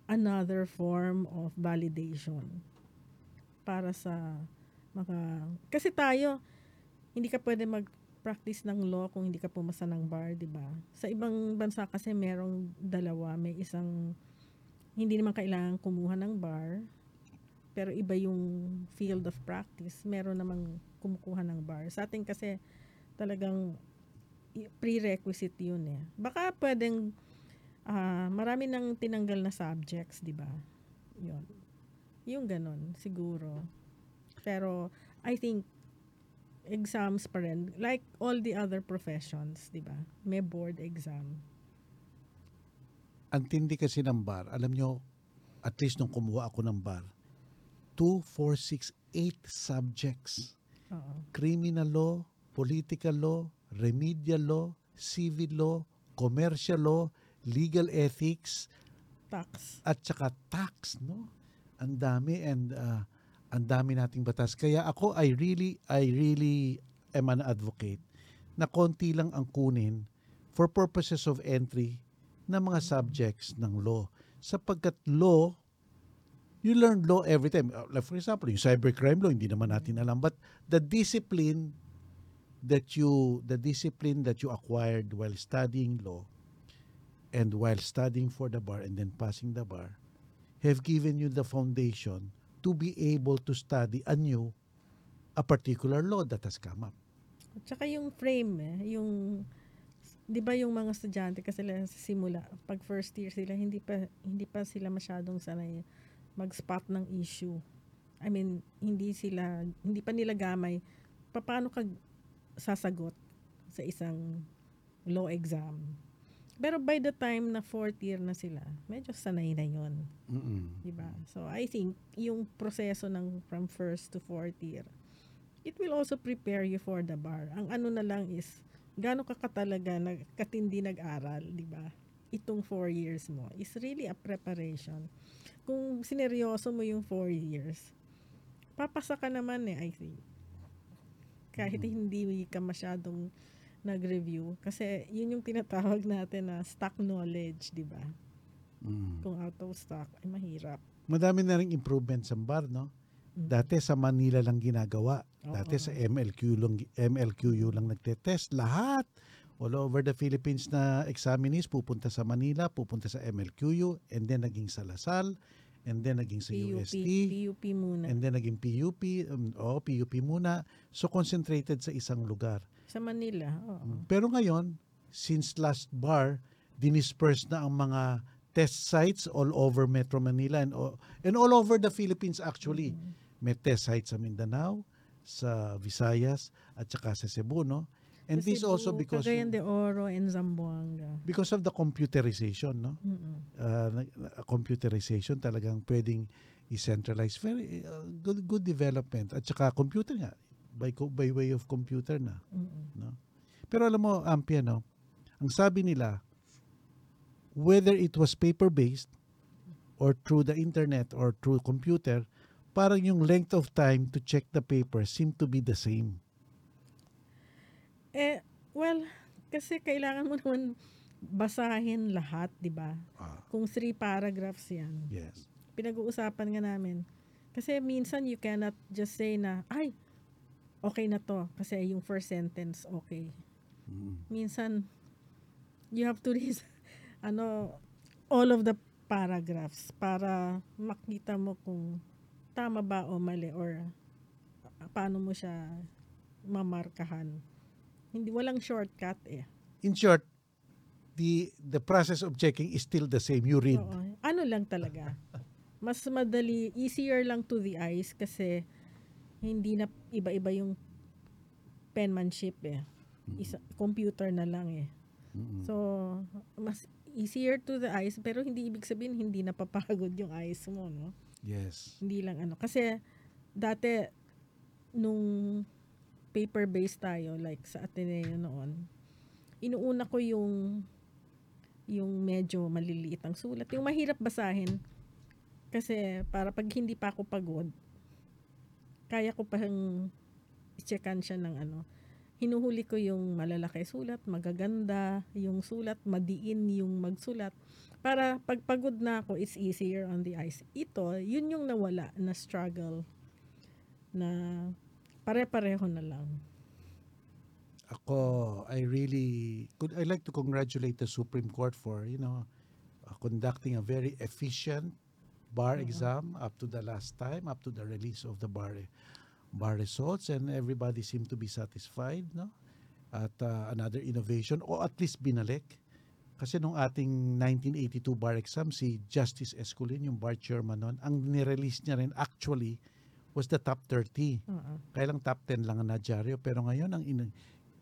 another form of validation para sa mga... Kasi tayo, hindi ka pwede mag-practice ng law kung hindi ka pumasa ng bar, di ba? Sa ibang bansa kasi merong dalawa, may isang hindi naman kailangan kumuha ng bar, pero iba yung field of practice. Meron namang kumukuha ng bar. Sa atin kasi talagang prerequisite yun eh. Baka pwedeng ah, marami nang tinanggal na subjects, di ba? Yun. Yung ganon, siguro. Pero, I think, exams pa rin. Like all the other professions, di ba? May board exam. Ang tindi kasi ng bar, alam nyo, at least nung kumuha ako ng bar, 2, 4, 6, 8 subjects. Oo. Criminal law, political law, remedial law, civil law, commercial law, legal ethics, Tax. at saka tax, no? Ang dami and uh, ang dami nating batas. Kaya ako, I really, I really am an advocate na konti lang ang kunin for purposes of entry ng mga subjects ng law. Sapagkat law, you learn law every time. Uh, Like for example, yung cybercrime law, hindi naman natin alam. But the discipline that you, the discipline that you acquired while studying law and while studying for the bar and then passing the bar have given you the foundation to be able to study anew a particular law that has come up. At saka yung frame eh, yung 'di ba yung mga estudyante kasi sila sa simula, pag first year sila hindi pa hindi pa sila masyadong sanay mag-spot ng issue. I mean, hindi sila hindi pa nila gamay paano ka sasagot sa isang law exam. Pero by the time na fourth year na sila, medyo sanay na 'yon. Mm-mm. 'di ba? So I think yung proseso ng from first to fourth year, it will also prepare you for the bar. Ang ano na lang is gaano ka katalaga nag katindi nag-aral, 'di ba? Itong four years mo is really a preparation. Kung sineryoso mo yung four years, papasa ka naman eh, I think. Kahit hindi ka masyadong nag-review. Kasi yun yung tinatawag natin na stock knowledge, di ba? Mm. Kung out of stock, ay mahirap. Madami na rin improvements sa bar, no? Mm. Dati sa Manila lang ginagawa. Oo. Dati sa MLQ lang, MLQU lang nagtetest. Lahat. All over the Philippines na examinees pupunta sa Manila, pupunta sa MLQU, and then naging sa Lasal, and then naging sa PUP, UST, PUP muna. and then naging PUP, um, oh, PUP muna. So concentrated sa isang lugar. Sa Manila, oo. Pero ngayon, since last bar, dinisperse na ang mga test sites all over Metro Manila and, all- and all over the Philippines actually. May test sites sa Mindanao, sa Visayas, at saka sa Cebu, no? And Sa this Cebu, also because Cagayan de Oro and Zamboanga. because of the computerization, no? Uh, nag- uh, computerization talagang pwedeng i-centralize. Very uh, good good development. At saka computer nga by by way of computer na. Mm-mm. no? Pero alam mo, Ampia, no? Ang sabi nila, whether it was paper-based or through the internet or through computer, parang yung length of time to check the paper seemed to be the same. Eh, well, kasi kailangan mo naman basahin lahat, di ba? Ah, Kung three paragraphs yan. yes. Pinag-uusapan nga namin. Kasi minsan you cannot just say na, ay, okay na to. Kasi yung first sentence, okay. Mm. Minsan, you have to read, *laughs* ano, all of the paragraphs para makita mo kung tama ba o mali or paano mo siya mamarkahan. Hindi, walang shortcut eh. In short, the the process of checking is still the same. You read. Oo. Ano lang talaga. Mas madali, easier lang to the eyes kasi hindi na iba-iba yung penmanship eh. Isa, computer na lang eh. Mm-mm. So, mas easier to the eyes pero hindi ibig sabihin hindi napapagod yung eyes mo, no? Yes. Hindi lang ano. Kasi dati nung paper-based tayo like sa Ateneo noon, inuuna ko yung yung medyo maliliit ang sulat. Yung mahirap basahin kasi para pag hindi pa ako pagod, kaya ko pang i-checkan siya ng ano. Hinuhuli ko yung malalaki sulat, magaganda, yung sulat, madiin yung magsulat. Para pag pagod na ako, it's easier on the eyes. Ito, yun yung nawala na struggle na pare-pareho na lang. Ako, I really could I like to congratulate the Supreme Court for, you know, uh, conducting a very efficient bar exam up to the last time, up to the release of the bar bar results and everybody seemed to be satisfied, no? At uh, another innovation or at least binalik Kasi nung ating 1982 bar exam, si Justice Esculin, yung bar chairman nun, ang nirelease niya rin actually was the top 30. Oo. Kaya lang top 10 lang ang nadyaryo. Pero ngayon, ang in,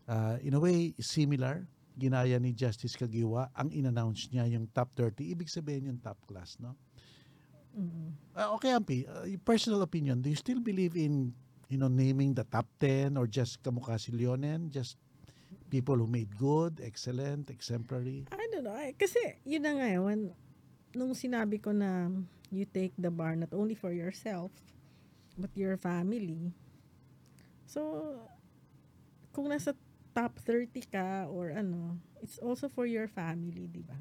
ah, in a way, similar, ginaya ni Justice Kagiwa, ang in-announce niya yung top 30. Ibig sabihin yung top class, no? Mm. Ah, okay, Ampi, uh, personal opinion, do you still believe in, you know, naming the top 10 or just kamukha si Leonen, just people who made good, excellent, exemplary? I don't know. Ay, kasi, yun na nga, eh, when, nung sinabi ko na you take the bar not only for yourself, but your family. So, kung nasa top 30 ka or ano, it's also for your family, di ba?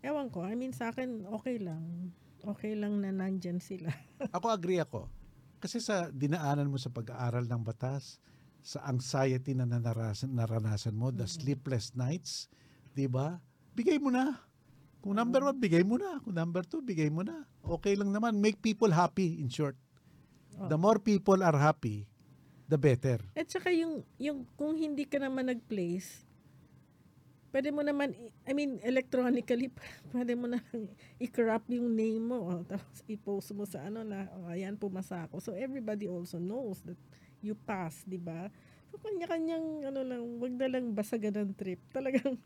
Ewan ko. I mean, sa akin, okay lang. Okay lang na nandyan sila. *laughs* Ako agree ako. Kasi sa dinaanan mo sa pag-aaral ng batas, sa anxiety na nanarasan, naranasan mo, the sleepless nights, di ba? Bigay mo na. Kung number one, bigay mo na. Kung number two, bigay mo na. Okay lang naman. Make people happy, in short. The more people are happy, the better. At saka yung, yung kung hindi ka naman nag-place, pwede mo naman, i- mean, electronically, *laughs* pwede mo na i-crop yung name mo. oh, tapos i-post mo sa ano na, oh, ayan, pumasa ako. So, everybody also knows that you pass, di ba? So, kanya-kanyang, ano lang, wag na lang basagan ng trip. *laughs* Talagang,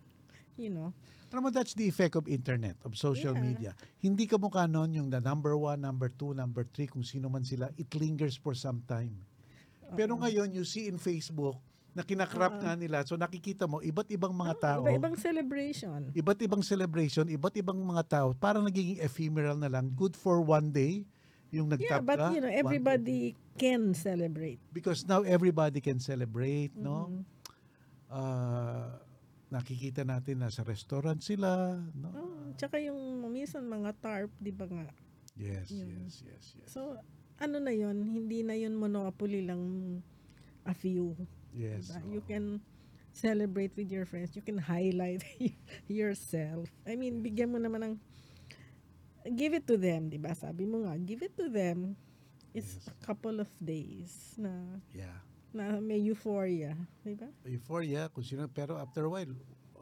you know. Alam mo, that's the effect of internet, of social Yeah. media. Hindi ka mukha noon yung the number one, number two, number three, kung sino man sila, it lingers for some time. Pero ngayon, you see in Facebook, na kinakrap nga nila, so nakikita mo, iba't ibang mga tao, Iba-ibang celebration. iba't ibang celebration, iba't ibang mga tao, parang nagiging ephemeral na lang, good for one day, yung Yeah, nagtap but ka, you know, everybody can celebrate. because now everybody can celebrate, no? Mm-hmm. Ah, nakikita natin na sa restaurant sila, no? Oh, tsaka yung minsan mga tarp, di ba nga? Yes, Yun. yes, yes, yes. So, ano na yon hindi na yun monopoly lang a few. Yes. diba? oo. You can celebrate with your friends. You can highlight *laughs* yourself. I mean, bigyan mo naman ng give it to them, di ba? Sabi mo nga, give it to them. It's Yes. a couple of days na Yeah. na may euphoria, di ba? Euphoria, kung sino, pero after a while,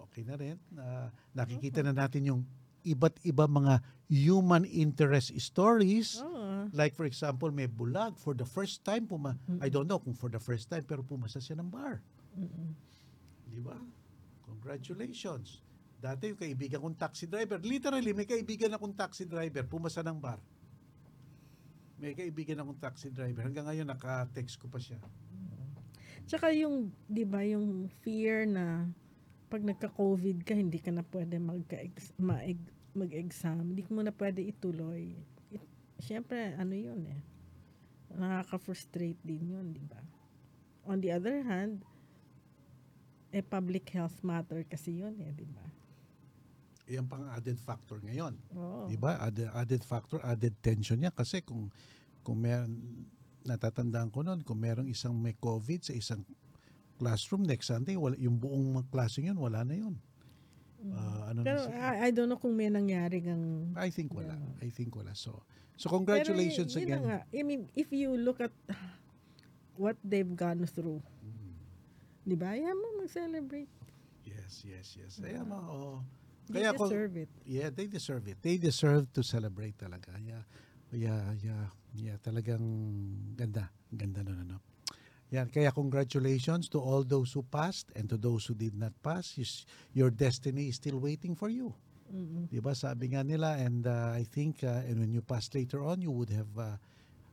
okay na rin. Na nakikita na natin yung iba't iba mga human interest stories. Oo. Like for example, may bulag for the first time puma I don't know kung for the first time pero pumasa siya ng bar. Di ba? Congratulations. Dati yung kaibigan kong taxi driver, literally may kaibigan akong taxi driver pumasa ng bar. May kaibigan akong taxi driver. Hanggang ngayon naka-text ko pa siya. Tsaka yung, di ba, yung fear na pag nagka-COVID ka, hindi ka na pwede magka mag- mag-exam. Hindi mo na pwede ituloy. It, Siyempre, ano yun eh. Nakaka-frustrate din yun, di ba? On the other hand, eh, public health matter kasi yun eh, di ba? Yan pang added factor ngayon. Oo. Di ba? Added, added factor, added tension niya. Kasi kung, kung may, natatandaan ko noon, kung merong isang may COVID sa isang classroom next Sunday, wala, yung buong klase yun, wala na yun. Ah, ano Pero? I, I don't know kung may nangyari gang I think wala. I think wala. So, so Pero congratulations yun na again. nga. I mean, if you look at what they've gone through, Mm. di ba? Ayaw mo mag-celebrate. Yes, yes, yes. Kaya mo, oo. They Kaya deserve it. Yeah, they deserve it. They deserve to celebrate talaga. Yeah, yeah, yeah, yeah. Talagang ganda. Ganda nun, ano. Yan, kaya congratulations to all those who passed and to those who did not pass. Your destiny is still waiting for you. Mm-mm. Di ba? Sabi nga nila and uh, I think uh, and when you pass later on, you would have uh,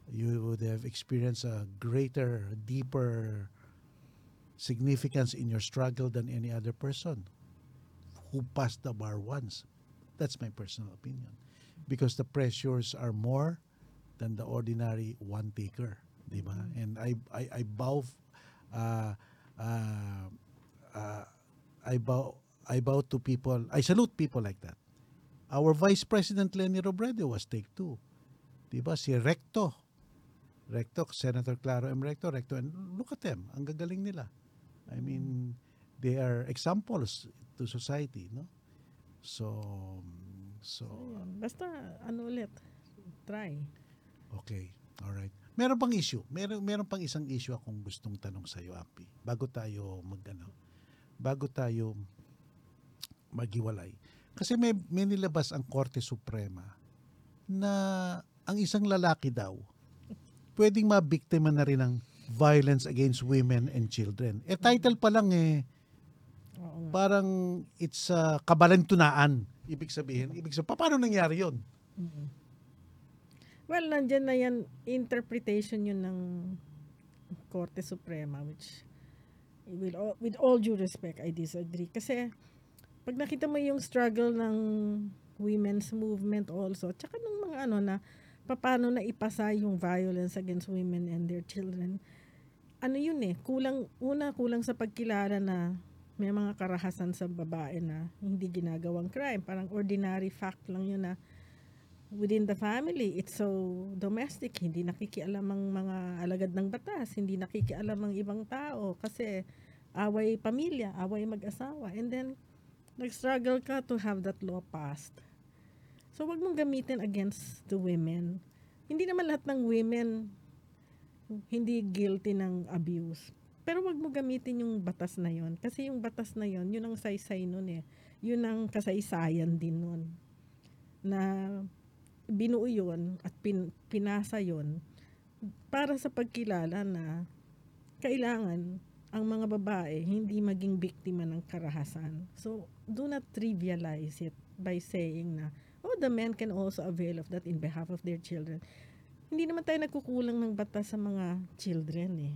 you would have experienced a greater, deeper significance in your struggle than any other person who passed the bar once. That's my personal opinion. Because the pressures are more than the ordinary one taker, di ba? And I I I bow uh, uh, uh, I bow I bow to people. I salute people like that. Our Vice President Lenny Robredo was take two. Di ba? Si Recto. Recto, Senator Claro M. Recto, Recto. And look at them. Ang gagaling nila. I mean, they are examples to society, no? So, so, Ayun. Basta, ano ulit, try. okay. All right. Meron pang issue. Meron, meron pang isang issue akong gustong tanong sa iyo, Ampi. Bago tayo mag, ano, bago tayo maghiwalay. Kasi may, may nilabas ang Korte Suprema na ang isang lalaki daw pwedeng mabiktima na rin ng violence against women and children. Eh title pa lang eh parang it's uh, kabalantunaan. Ibig sabihin, ibig sabihin, paano nangyari yon? Mm-mm. Well, nandyan na yan, interpretation yun ng Korte Suprema, which with all, with all due respect, I disagree. Kasi, pag nakita mo yung struggle ng women's movement also, tsaka ng mga ano na, paano na ipasa yung violence against women and their children, ano yun eh, kulang, una kulang sa pagkilala na may mga karahasan sa babae na hindi ginagawang crime. Parang ordinary fact lang yun na within the family, it's so domestic. Hindi nakikialam ang mga alagad ng batas. Hindi nakikialam ang ibang tao kasi away pamilya, away mag-asawa. And then, nag-struggle ka to have that law passed. So, wag mong gamitin against the women. Hindi naman lahat ng women hindi guilty ng abuse. Pero wag mo gamitin yung batas na yon Kasi yung batas na yon yun ang saysay nun eh. Yun ang kasaysayan din nun. Na binuo yun at pin, pinasa yun para sa pagkilala na kailangan ang mga babae hindi maging biktima ng karahasan. So, do not trivialize it by saying na, oh, the men can also avail of that in behalf of their children. Hindi naman tayo nagkukulang ng batas sa mga children eh.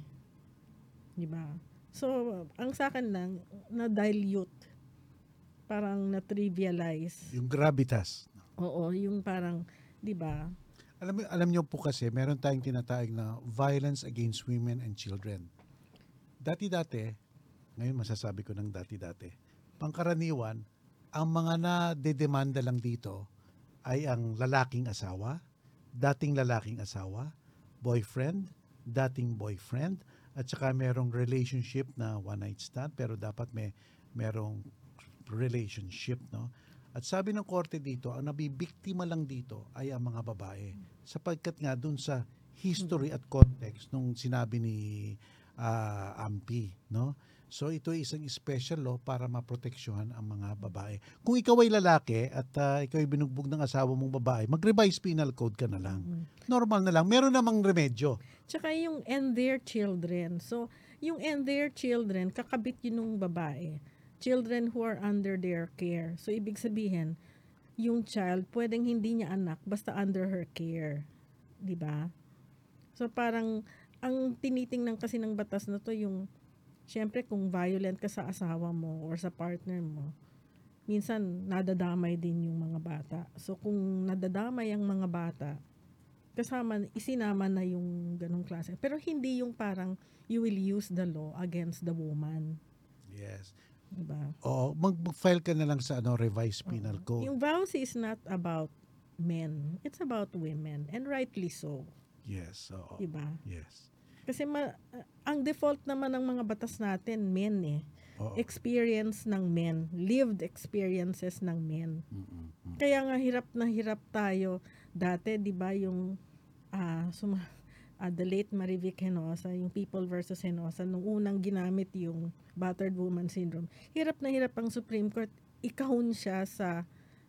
Di ba? So, ang sa akin lang, na-dilute. Parang na-trivialize. Yung gravitas. Oo, yung parang, di ba? Alam, alam niyo po kasi, meron tayong tinatawag na violence against women and children. Dati-dati, ngayon masasabi ko ng dati-dati, pangkaraniwan, ang mga na-dedemanda lang dito ay ang lalaking asawa, dating lalaking asawa, boyfriend, dating boyfriend, at saka merong relationship na one night stand pero dapat may merong relationship no at sabi ng korte dito ang nabibiktima lang dito ay ang mga babae sapagkat nga dun sa history at context nung sinabi ni ah, Ampi no so ito ay isang special law para maproteksyohan ang mga babae kung ikaw ay lalaki at ah, ikaw ay binugbog ng asawa mong babae mag-revise penal code ka na lang Mm. normal na lang meron namang remedyo Tsaka yung and their children. So, yung and their children, kakabit yun ng babae. Children who are under their care. So, ibig sabihin, yung child, pwedeng hindi niya anak, basta under her care. ba? So, parang, ang tinitingnan kasi ng batas na to, yung, syempre, kung violent ka sa asawa mo or sa partner mo, minsan, nadadamay din yung mga bata. So, kung nadadamay ang mga bata, kasama, isinama na yung ganong klase. Pero hindi yung parang you will use the law against the woman. yes Diba? Oo, mag- mag-file ka na lang sa ano revised penal code. Yung VAUSI is not about men. It's about women. And rightly so. Yes, oo. Diba? Yes. Kasi ma- ang default naman ng mga batas natin, men eh. Oo. Experience ng men. Lived experiences ng men. Mm-mm, mm. Kaya nga hirap na hirap tayo dati, 'di ba, yung ah suma, ah, the late Marivic Henosa, yung People versus Henosa, nung unang ginamit yung battered woman syndrome. Hirap na hirap ang Supreme Court ikahon siya sa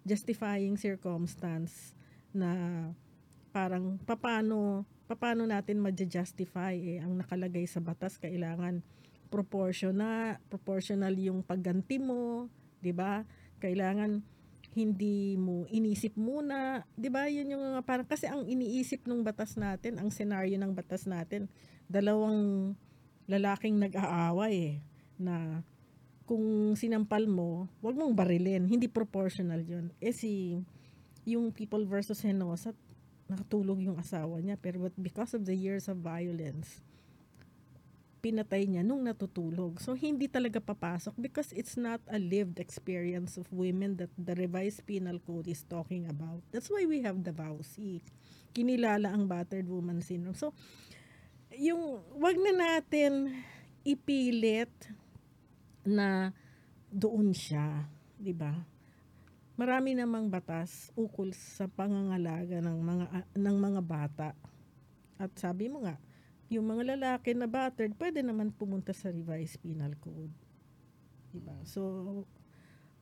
justifying circumstance na parang papano papano natin ma-justify eh ang nakalagay sa batas kailangan proportional proportional yung pagganti mo, 'di ba? Kailangan hindi mo inisip muna, 'di ba? Yun yung mga parang kasi ang iniisip ng batas natin, ang senaryo ng batas natin, dalawang lalaking nag-aaway eh, na kung sinampal mo, wag mong barilin, hindi proportional 'yun. Eh si yung people versus Henosa, nakatulog yung asawa niya pero because of the years of violence, pinatay niya nung natutulog. So, hindi talaga papasok because it's not a lived experience of women that the revised penal code is talking about. That's why we have the VAUSI. Kinilala ang battered woman syndrome. So, yung wag na natin ipilit na doon siya, 'di ba? Marami namang batas ukol sa pangangalaga ng mga ng mga bata. At sabi mo nga, yung mga lalaki na battered, pwede naman pumunta sa revised penal code. Diba? So,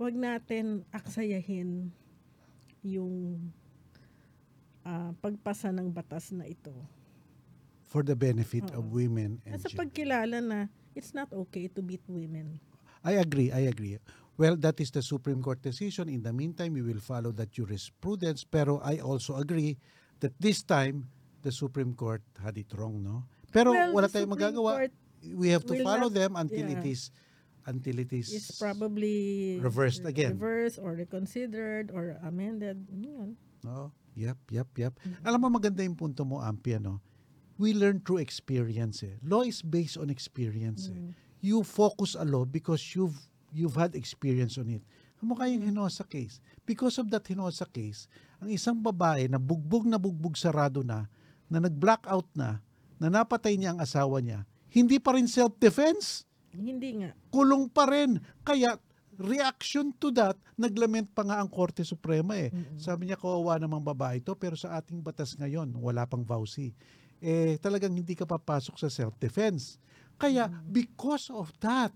wag natin aksayahin yung ah, pagpasa ng batas na ito. For the benefit of Oo. women and At sa pagkilala na it's not okay to beat women. I agree, I agree. Well, that is the Supreme Court decision. In the meantime, we will follow that jurisprudence. Pero I also agree that this time, the Supreme Court had it wrong, no? Pero Well, wala tayong magagawa. Court We have to will follow not- them until it yeah. is until it is It's probably Reversed again. reversed or reconsidered or amended. Yun. No? Yep, yep, yep. Alam mo maganda yung punto mo, Ampi, ano? We learn through experience eh. Law is based on experience eh. Mm. You focus a law because you've you've had experience on it. Kamukha yung Hinosa case. Because of that Hinosa case, ang isang babae na bugbog na bugbog sarado na, na nag-blackout na, na napatay niya ang asawa niya, hindi pa rin self-defense Hindi nga. kulong pa rin. Kaya, reaction to that, naglament pa nga ang Korte Suprema eh. Sabi niya, kawawa namang babae ito, pero sa ating batas ngayon, wala pang vowsy. Eh, talagang hindi ka papasok sa self-defense. Kaya, because of that,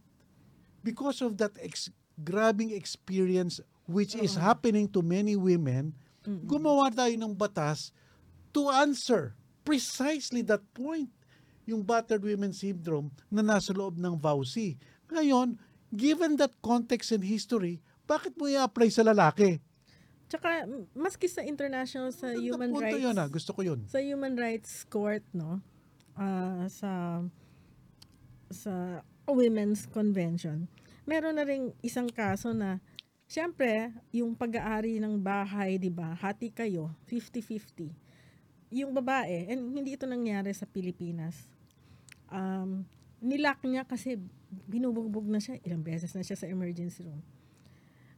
because of that ex- grabbing experience which is happening to many women, gumawa tayo ng batas to answer precisely that point yung battered women syndrome na nasa loob ng VAUSI. Ngayon, given that context and history, bakit mo i-apply sa lalaki? Tsaka, maski sa international, sa Magandang human punto rights, yun ah. Gusto ko yun. sa human rights court, no, ah, sa sa Women's Convention, meron na ring isang kaso na, syempre, yung pag-aari ng bahay, di ba, hati kayo, 50-50. Yung babae, and hindi ito nangyari sa Pilipinas, um, nilak niya kasi binubugbog na siya, ilang beses na siya sa emergency room.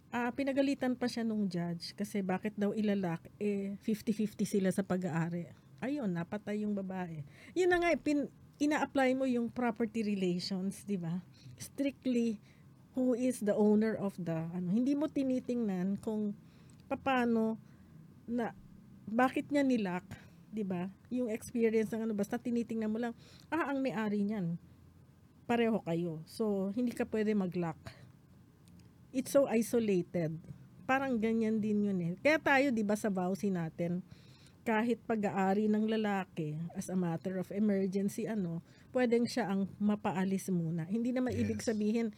Ah, pinagalitan pa siya nung judge kasi bakit daw ilalak eh 50-50 sila sa pag-aari. Ayun, napatay yung babae. Yun na nga, eh, pin, ina-apply mo yung property relations, di ba? Strictly who is the owner of the ano. Hindi mo tinitingnan kung paano na bakit niya nilak, 'di ba? Yung experience ng ano basta tinitingnan mo lang, ah ang may-ari niyan. Pareho kayo. So hindi ka pwede mag-lock it's so isolated. Parang ganyan din yun eh. Kaya tayo, di ba, sa vowsy natin, kahit pag-aari ng lalaki as a matter of emergency, ano, pwedeng siya ang mapaalis muna. Hindi naman ibig Yes. sabihin,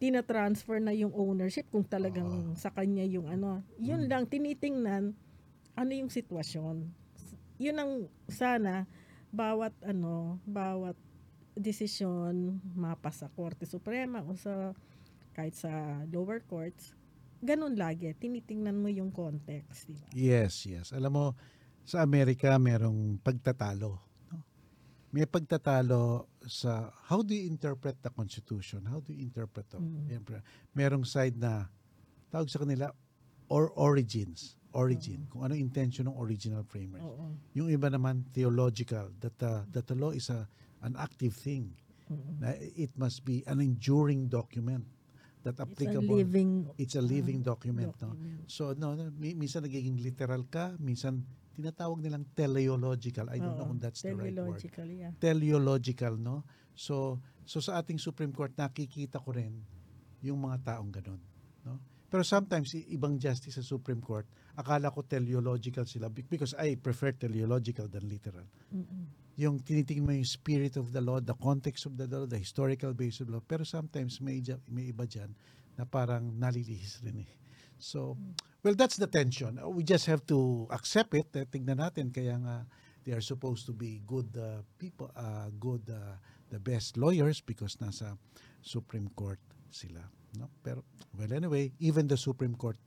tina-transfer na yung ownership kung talagang sa kanya yung ano. Yun lang, tinitingnan ano yung sitwasyon. Yun ang sana bawat ano, bawat desisyon mapa sa Korte Suprema o sa kahit sa lower courts, ganun lagi. Tinitingnan mo yung context, di ba? Yes, yes. Alam mo, sa Amerika merong pagtatalo. No? May pagtatalo sa how do you interpret the Constitution? How do you interpret the, Mm. Merong side na tawag sa kanila or origins. Origin. Kung ano intention ng original framers. Oo. Yung iba naman theological that the, that the law is a an active thing. Mm. Na it must be an enduring document that It's a applicable. living It's a living document, no? document. So no, no mi- minsan nagiging literal ka, minsan tinatawag nilang teleological. I don't know Oo. kung that's the right word. Teleological, yeah. Teleological, no? So so sa ating Supreme Court nakikita ko rin yung mga taong ganun, no? Pero sometimes ibang justice sa Supreme Court, akala ko teleological sila be- because I prefer teleological than literal. Mm-mm. Yung tinitingnan mo yung spirit of the law, the context of the law, the historical base of the law. Pero sometimes may, may iba dyan na parang nalilihis rin eh. So, well, that's the tension. We just have to accept it. Eh, tignan natin. Kaya nga, they are supposed to be good uh, people, uh, good, uh, the best lawyers because nasa Supreme Court sila. No? Pero, well, anyway, even the Supreme Court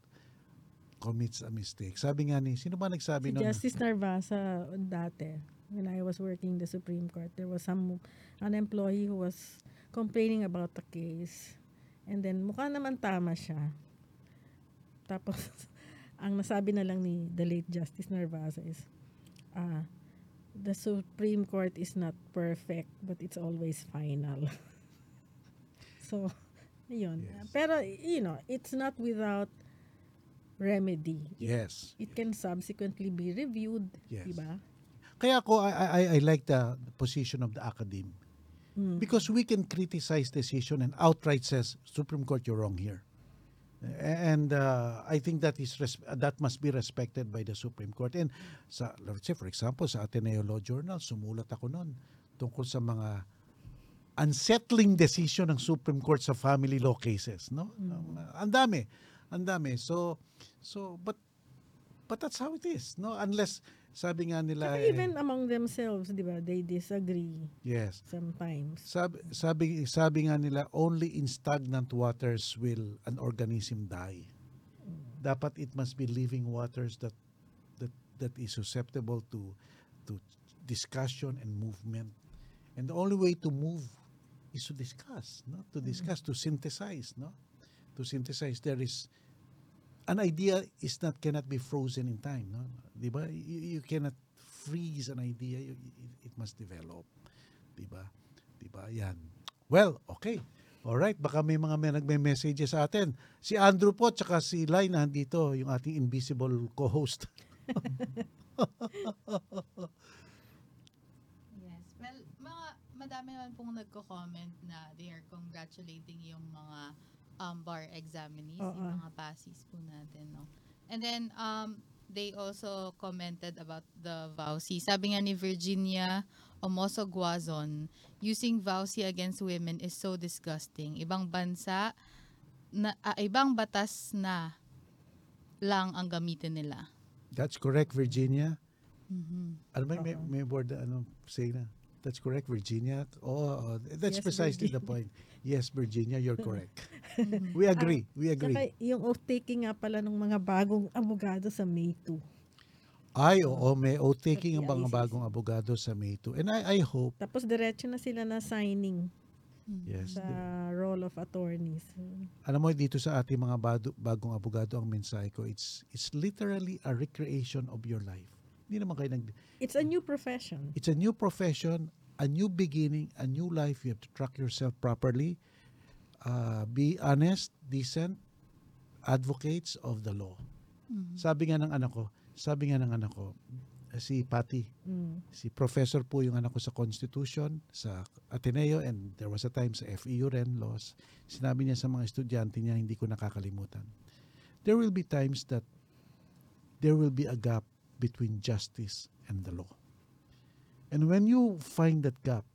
commits a mistake. Sabi nga ni, sino ba nagsabi Si nun? Justice Narvasa dati, when I was working in the Supreme Court, there was some an employee who was complaining about the case. And then mukha naman tama siya. Tapos *laughs* ang nasabi na lang ni the late Justice Narvasa is ah the Supreme Court is not perfect but it's always final. *laughs* so, yun. Yes. Pero, you know, it's not without remedy. Yes. It can subsequently be reviewed, Yes. di ba? Kaya ako, I, I, I like the, position of the academe. Mm. Because we can criticize decision and outright says, Supreme Court, you're wrong here. And uh, I think that is res- that must be respected by the Supreme Court. And sa let's say for example sa Ateneo Law Journal sumulat ako noon tungkol sa mga unsettling decision ng Supreme Court sa family law cases, no? Ang dami. Ang dami. So so but but that's how it is, no? Unless sabi nga nila Saka eh, even among themselves, di ba, they disagree yes. sometimes. Sabi, sabi, sabi nga nila, only in stagnant waters will an organism die. Dapat it must be living waters that that that is susceptible to to discussion and movement. And the only way to move is to discuss, no? To discuss, to synthesize, no? To synthesize. There is an idea is not cannot be frozen in time, no? 'Di ba? You, you cannot freeze an idea. You- it, it must develop. 'di ba? 'Di ba? Yan. Well, okay. All right, baka may mga may nagme-message sa atin. Si Andrew po tsaka si Lai nandito, yung ating invisible co-host. Yes. Well, mga madami naman pong nagko-comment na they are congratulating yung mga um, bar examinees, Oo. yung mga passes po natin, no? And then, um, they also commented about the VAUSI. Sabi nga ni Virginia Omoso Guazon, using VAUSI against women is so disgusting. Ibang bansa, na, ah, ibang batas na lang ang gamitin nila. That's correct, Virginia. Mhm. Ano may, may, may board na ano say na? That's correct, Virginia. Oh, oh, that's Yes, precisely the point. Yes, Virginia, you're correct. *laughs* we agree. We agree. Saka yung oath-taking nga pala ng mga bagong abogado sa May 2. Ay, oo, may oath-taking ang mga bagong abogado sa May 2. And I, I hope, Tapos diretso na sila na signing yes, sa role of attorneys. alam mo dito sa ating mga bado- bagong abogado ang mensahe ko it's it's literally a recreation of your life hindi naman kayo nag It's a new profession. it's a new profession a new beginning a new life you have to track yourself properly uh, be honest decent advocates of the law sabi nga ng anak ko sabi nga ng anak ko eh, si Patty Mm. si professor po yung anak ko sa Constitution, sa Ateneo, and there was a time sa FEU rin, laws. Sinabi niya sa mga estudyante niya, hindi ko nakakalimutan. There will be times that there will be a gap between justice and the law. And when you find that gap,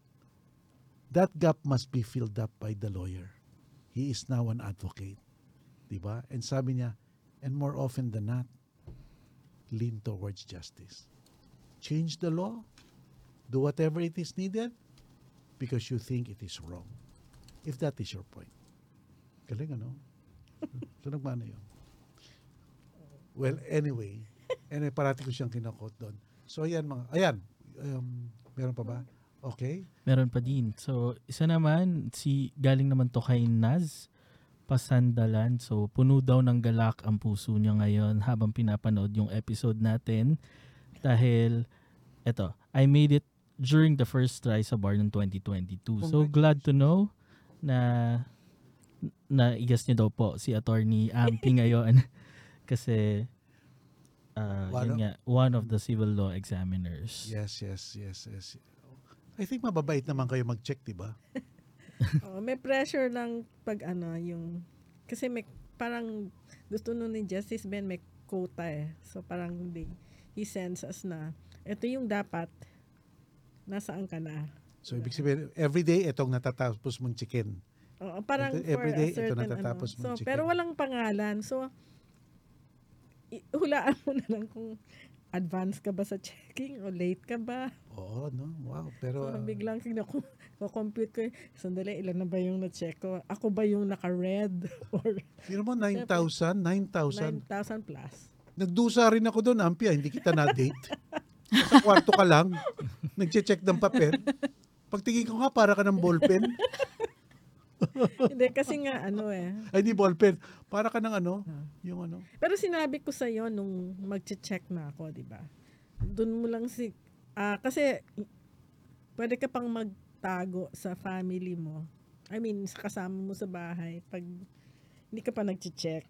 that gap must be filled up by the lawyer. He is now an advocate. Diba? And sabi niya, and more often than not, lean towards justice change the law, do whatever it is needed because you think it is wrong. If that is your point. Galing ano? *laughs* so nagmana yun. Well, anyway, anyway, parati ko siyang kinakot doon. So ayan mga, ayan, um, meron pa ba? Okay. Meron pa din. So, isa naman, si galing naman to kay Naz Pasandalan. So, puno daw ng galak ang puso niya ngayon *laughs* habang pinapanood yung episode natin. Dahil, eto, I made it during the first try sa bar ng 2022. So, glad to know na na igas niyo daw po si attorney Ampi *laughs* ngayon. *laughs* Kasi, uh, One yun of- nga, one of the civil law examiners. Yes, yes, yes, yes. I think mababait naman kayo mag-check, di ba? *laughs* Oh, may pressure lang pag ano, yung... Kasi may parang gusto nun ni Justice Ben may quota eh. So parang they, he sends us na, ito yung dapat, nasaan ka na. So ibig sabihin, every day itong natatapos mong chicken. Oo, parang Ito, for everyday, a ito certain natatapos ano. mong So, chicken. pero walang pangalan. So, hulaan mo na lang kung advance ka ba sa checking o late ka ba. Oo, no? Wow. Pero, So, ah, biglang compute ko, eh, sandali, ilan na ba yung na-check ko? Ako ba yung naka-red? *laughs* Or yun mo, 9,000, 9,000. 9,000 plus? Nagdusa rin ako doon, Ampia, hindi kita na-date. Sa kwarto ka lang, nagche-check ng papel. Pagtingin ko nga, para ka ng ballpen. *laughs* Hindi, kasi nga, ano eh. Ay, di ballpen. Para ka ng ano, yung ano. Pero sinabi ko sa iyo nung magche-check na ako, di ba? Doon mo lang si... ah kasi, pwede ka pang magtago sa family mo. I mean, sa kasama mo sa bahay. Pag hindi ka pa nagche-check,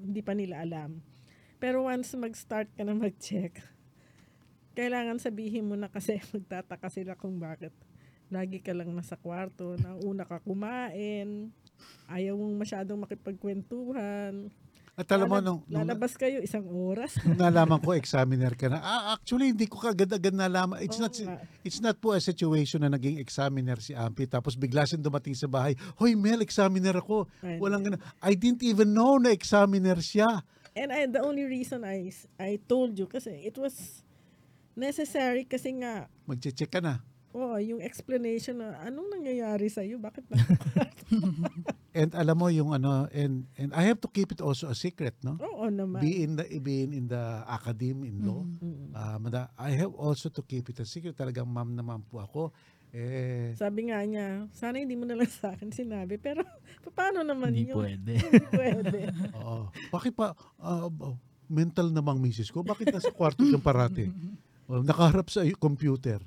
hindi pa nila alam. Pero once mag-start ka na mag-check, kailangan sabihin mo na kasi *laughs* magtataka sila kung bakit lagi ka lang nasa kwarto, na una ka kumain, ayaw mong masyadong makipagkwentuhan. At alam mo, nung, nung, lalabas kayo isang oras. nung nalaman ko, examiner ka na. Ah, actually, hindi ko kagad-agad nalaman. It's Oo not nga. it's not po a situation na naging examiner si Ampi tapos bigla siyang dumating sa bahay. Hoy, Mel, examiner ako. Ay, Walang ganun. I didn't even know na examiner siya. And I, the only reason I, I told you kasi it was necessary kasi nga Magche-check ka na. Oo, yung explanation na anong nangyayari sa iyo, bakit na? *laughs* And alam mo yung ano, and and I have to keep it also a secret, no? Oo naman. Be in the being in the academy in law. Mm. Ah, mada- I have also to keep it a secret. Talagang ma'am naman po ako. Eh, Sabi nga niya, sana hindi mo na lang sa akin sinabi. Pero *laughs* paano naman Hindi yun? pwede. *laughs* Hindi pwede. oo. Bakit pa, ah, oh, mental namang misis ko? Bakit nasa kwarto siyang parati? Oh, nakaharap sa computer.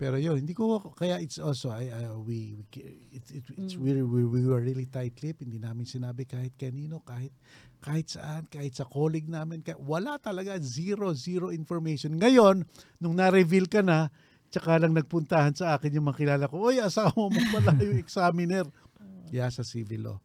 Pero yun, hindi ko, kaya it's also, I, I- we, we, it's, it's, it's Mm. really, we, we were really tight-lipped. Hindi namin sinabi kahit kanino, kahit, kahit saan, kahit sa colleague namin. Kahit, wala talaga, zero, zero information. Ngayon, nung na-reveal ka na, tsaka lang nagpuntahan sa akin yung mga kilala ko, Uy, asawa mo pala *laughs* yung examiner. Yeah, sa civil law.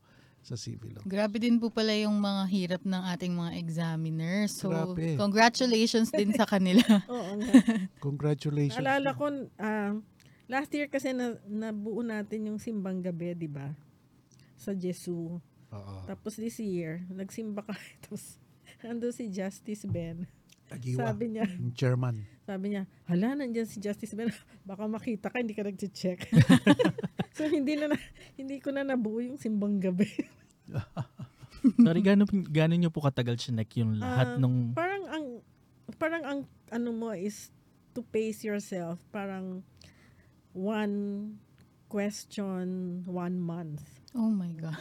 Sa civil law. Grabe din po pala yung mga hirap ng ating mga examiners. So, Grabe. congratulations din sa kanila. *laughs* Oo nga. Congratulations. Alala ko, ah, last year kasi na, nabuo natin yung simbang gabi, di ba? Sa Jesu. Oo. Tapos this year, nagsimba ka. *laughs* Tapos, ando si Justice Ben. Tagiwa. Sabi niya, Yung chairman. sabi niya, hala, nandyan si Justice Ben. *laughs* Baka makita ka, hindi ka nag-check. *laughs* so, hindi na, na hindi ko na nabuo yung simbang gabi. *laughs* Sorry, gano'n, gano'n nyo po katagal sinek yung lahat Ah, nung... parang ang parang ang ano mo is to pace yourself parang one question one month Oh my God.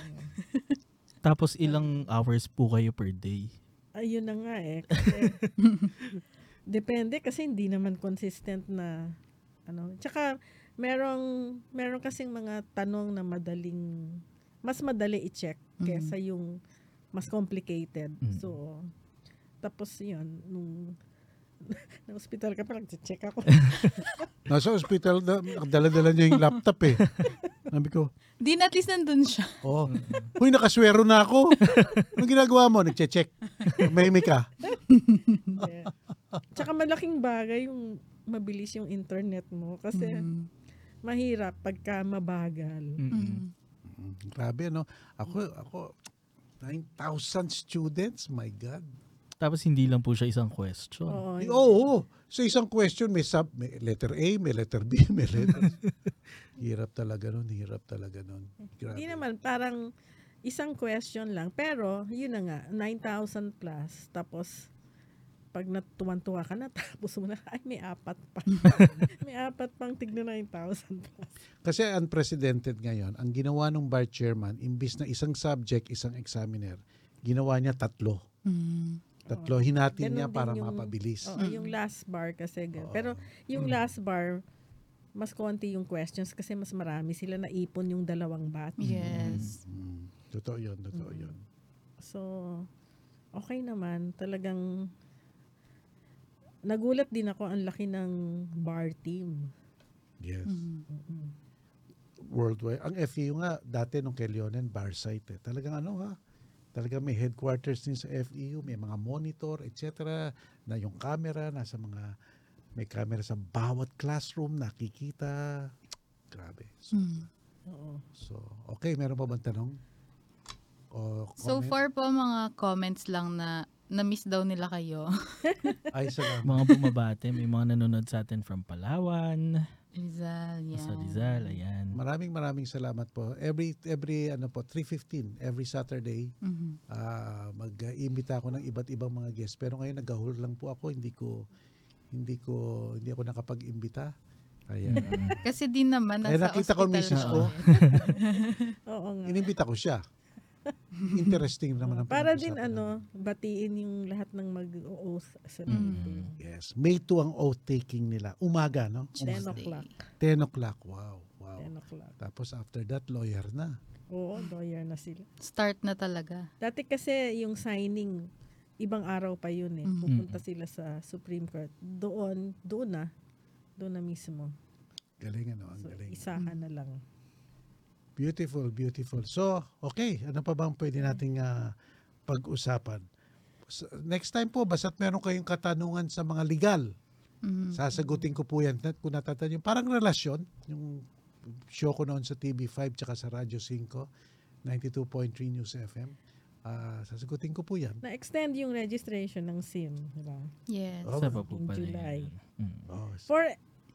Tapos ilang hours po kayo per day? Ayun na nga eh *laughs* kasi depende kasi hindi naman consistent na ano tsaka merong meron kasing mga tanong na madaling mas madali i-check Mhm. kesa yung mas complicated Mhm. so tapos yun nung na hospital ka pa nag-check ako *laughs* Nasa ospital, na, dala-dala niya yung laptop eh. Sabi ko, Din at least nandun siya. oh, huy, nakaswero na ako. Anong ginagawa mo? Nagche-check. May ka. Hindi. Tsaka malaking bagay yung mabilis yung internet mo kasi Mm. mahirap pagka mabagal. Mm. Grabe, no? Ako, ako, 9,000 students? My God. Tapos hindi lang po siya isang question. Oo. Oo, oo. Sa isang question, may, sub, may letter A, may letter B, *laughs* may letter Hirap talaga nun, hirap talaga nun. Grabe. Hindi naman parang isang question lang pero yun na nga 9,000 plus tapos pag natuwan-tuwa ka na *laughs* tapos mo na ay may apat pa. *laughs* may apat pang tigna 9,000 plus. Kasi unprecedented ngayon, ang ginawa ng bar chairman, imbis na isang subject, isang examiner, ginawa niya tatlo. Mm. Tatlo, hinatin Ganon niya din para yung- mapabilis. Oo, yung last bar kasi. gan- Oo. Pero yung last bar mas konti yung questions kasi mas marami sila naipon yung dalawang batch. Yes. Mm, totoo yun, totoo Mm. yun. So, okay naman. Talagang nagulat din ako ang laki ng bar team. Yes. Mm. Worldwide. Ang FEU nga, dati nung kay Leonen, bar site eh. Talagang ano ha, talagang may headquarters din sa FEU, may mga monitor, etc. Na yung camera, nasa mga, may camera sa bawat classroom, nakikita. Grabe. So, Mm. Oo. so okay, meron pa bang tanong? O So far po mga comments lang na na-miss daw nila kayo. Ay, salamat. Mga bumabate, may mga nanonood sa atin from Palawan, Rizal, yeah. sa Rizal, ayan. Maraming maraming salamat po. Every every ano po 3:15 every Saturday Mhm. ah mag-iimbita ako ng iba't ibang mga guests. Pero ngayon nagahol lang po ako, hindi ko hindi ko hindi ako nakapag-imbita. Kaya *laughs* Kasi din naman Eh, nasa nakita ko misis na ko. *laughs* Oo nga. inimbita ko siya. *laughs* Interesting naman ang Para din ano, batiin yung lahat ng mag-oath sa Mm. meeting. namin. Yes. May 2 ang oath taking nila. Umaga, no? 10 Tuesday. o'clock. 10 o'clock. Wow. Wow. 10 o'clock. Tapos after that, lawyer na. Oo, lawyer na sila. Start na talaga. Dati kasi yung signing, ibang araw pa yun eh. Mhm. Pupunta sila sa Supreme Court. Doon, doon na. Doon na mismo. Galing ano, ang So, galing. isahan na lang. Beautiful, beautiful. So, okay. Ano pa bang pwede nating ah, pag-usapan? Next time po, basta't meron kayong katanungan sa mga legal, Mhm. sasagutin ko po yan. Kung natatandaan yung parang relasyon, yung show ko noon sa TV5 tsaka sa Radyo 5, 92.3 News FM. Ah, sasagutin ko po yan. Na-extend yung registration ng SIM, di ba? Yes. Oh, Isa pa po pala July. Mm. Oh, For,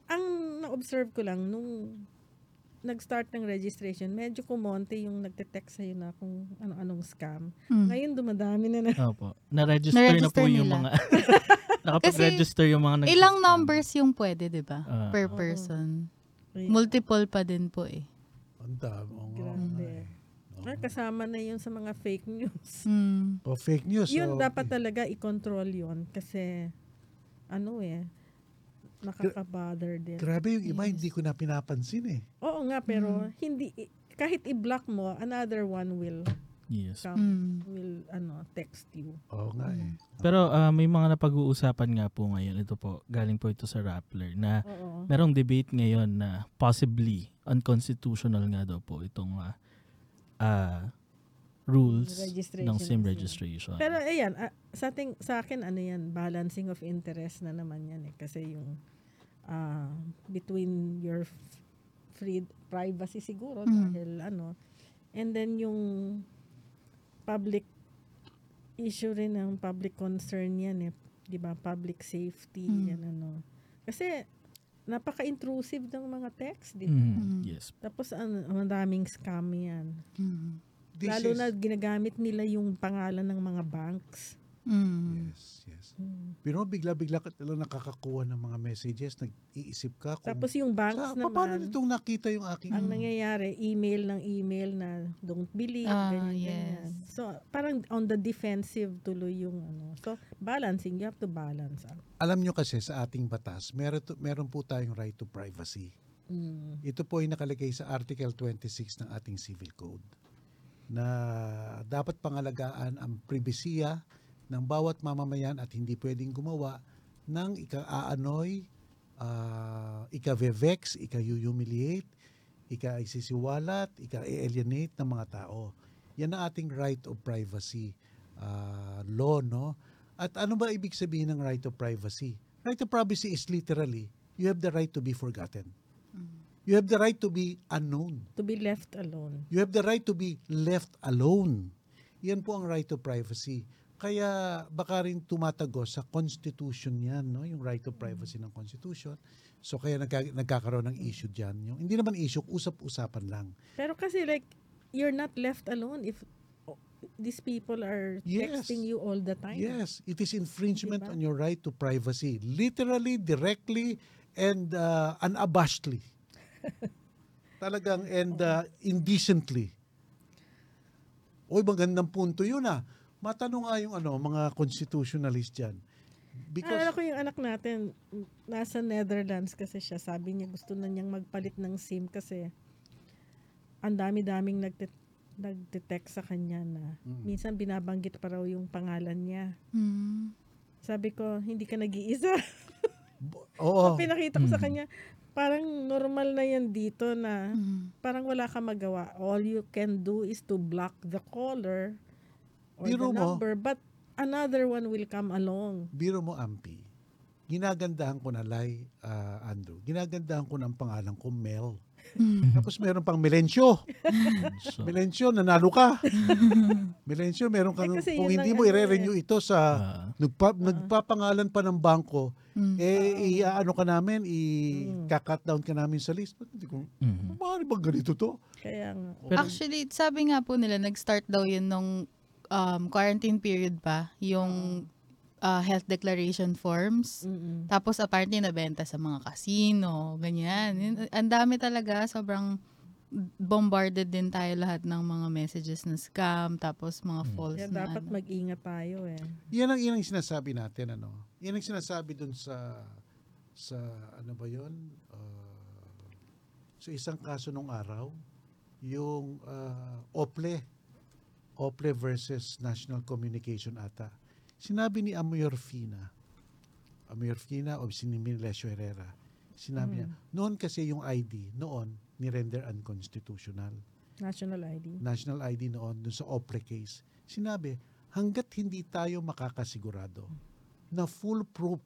ang na-observe ko lang, nung nag-start ng registration, medyo kumonte yung nagte-text sa'yo na kung ano-anong scam. Mm. Ngayon, dumadami na na. Opo. Na-register, na Na-register po yung nila. mga... *laughs* nakapag-register yung mga nag- Ilang numbers yung pwede, di ba? Ah. per person. Ay, Multiple pa din po eh. ang dami. Grabe. ah, kasama na yun sa mga fake news. *laughs* Mm. O fake news. yun so, dapat talaga i-control yun kasi ano eh nakaka-bother din. Grabe yung iba, Yes. hindi ko na pinapansin eh. Oo nga pero Mm. hindi i- kahit i-block mo another one will Yes. come Mm. will ano text you. Oo nga eh. Pero ah, may mga napag-uusapan nga po ngayon. Ito po, galing po ito sa Rappler na Oo. merong debate ngayon na possibly unconstitutional nga daw po itong ah, ah, rules Registration ng SIM registration. Pero ayan, ah, sa ating sa akin ano yan, balancing of interest na naman yan eh kasi yung ah, between your free privacy siguro Mm. dahil ano and then yung public issue rin ng public concern yan eh, 'di ba? Public safety Mm. yan ano. Kasi napaka-intrusive ng mga text, 'di ba? Mhm. Mm. Yes. Tapos ang ang daming scam yan. Mm. This Lalo is- na ginagamit nila yung pangalan ng mga banks. Mm. Yes, yes. Mm. Pero bigla-bigla ka talaga nakakakuha ng mga messages, nag-iisip ka kung Tapos yung banks sa, naman, paano nitong nakita yung aking ang nangyayari, email ng email na don't believe, Ah, ganyan, yes. ganyan. So, parang on the defensive tuloy yung ano. So, balancing, you have to balance out. alam nyo kasi sa ating batas, meron, to- meron po tayong right to privacy. Mm. Ito po ay nakalagay sa Article 26 ng ating Civil Code na dapat pangalagaan ang pribesiya ng bawat mamamayan at hindi pwedeng gumawa ng ika-aanoy, uh, ika-vevex, ika-humiliate, ika-isisiwalat, ika-alienate ng mga tao. Yan ang ating right of privacy uh, law, no? At ano ba ibig sabihin ng right of privacy? Right of privacy is literally, you have the right to be forgotten. You have the right to be unknown. To be left alone. You have the right to be left alone. Yan po ang right to privacy. Kaya baka rin tumatagos sa constitution yan, no? yung right to privacy ng constitution. So kaya nagka- nagkakaroon ng issue dyan. Yung, hindi naman issue, usap-usapan lang. Pero kasi like, you're not left alone if these people are Yes. texting you all the time. Yes, it is infringement Diba? on your right to privacy. Literally, directly, and uh, unabashedly. Talagang and uh, indecently. Uy, magandang punto yun ah. Matanong nga yung ano, mga constitutionalist dyan. Because, ko yung anak natin, nasa Netherlands kasi siya. Sabi niya gusto na niyang magpalit ng SIM kasi ang dami-daming nagte- nagte-text sa kanya na Mm. minsan binabanggit pa raw yung pangalan niya. Mm. Sabi ko, hindi ka nag-iisa. oo, *laughs* Pinakita ko sa Mm. kanya, parang normal na yan dito na Mm. parang wala ka magawa. All you can do is to block the caller or Biro the mo. number. But another one will come along. biro mo, Ampi, ginagandahan ko na Lai, uh, Andrew, ginagandahan ko ng pangalan ko Mel. Mm. Tapos meron pang Melencio. So, Melencio, nanalo ka. Melencio, meron kang, Eh, kasi kung hindi mo ano i-renew ito sa, ah, nagpa, nagpapangalan pa ng bangko, Mm. eh, i-ano ka namin, Mm. i-cut down ka namin sa list. Hindi ko, mhm. bakit ba ganito to? Kaya nga. Pero- Actually, sabi nga po nila, nag-start daw yun nung um, quarantine period pa, yung uh, health declaration forms. Mm-mm. Tapos apparently nabenta sa mga casino, ganyan. Ang dami talaga, sobrang bombarded din tayo lahat ng mga messages na scam, tapos mga Mm. false Kaya na dapat ano. mag-ingat tayo eh. Yan ang, yan ang sinasabi natin, ano? Yan ang sinasabi dun sa, sa, ano ba yun? Uh, sa isang kaso nung araw, yung uh, OPLE, OPLE versus National Communication ata. Sinabi ni Amoyor Fina, Amoyor Fina o si Lesio Herrera, sinabi niya, noon kasi yung ID, noon, ni-render unconstitutional. National ID. national ID noon dun sa OPRE case, sinabi, hanggat hindi tayo makakasigurado na foolproof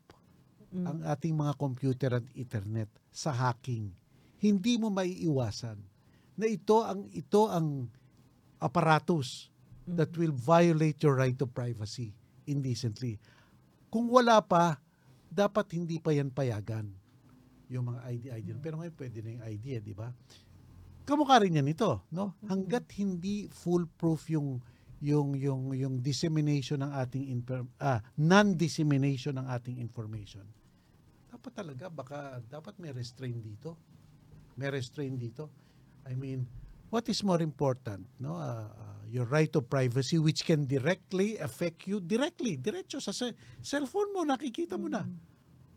Mm. ang ating mga computer at internet sa hacking, hindi mo maiiwasan na ito ang ito ang apparatus that will violate your right to privacy indecently. Kung wala pa, dapat hindi pa yan payagan yung mga ID ID. Pero ngayon pwede na yung ID, eh, di ba? Kamukha rin yan ito, no? Hanggat hindi foolproof yung yung yung yung dissemination ng ating ah, non-dissemination ng ating information. Dapat talaga baka dapat may restraint dito. May restraint dito. I mean, what is more important, no? Ah, ah, your right to privacy which can directly affect you directly, diretso sa se- cellphone mo nakikita mo na.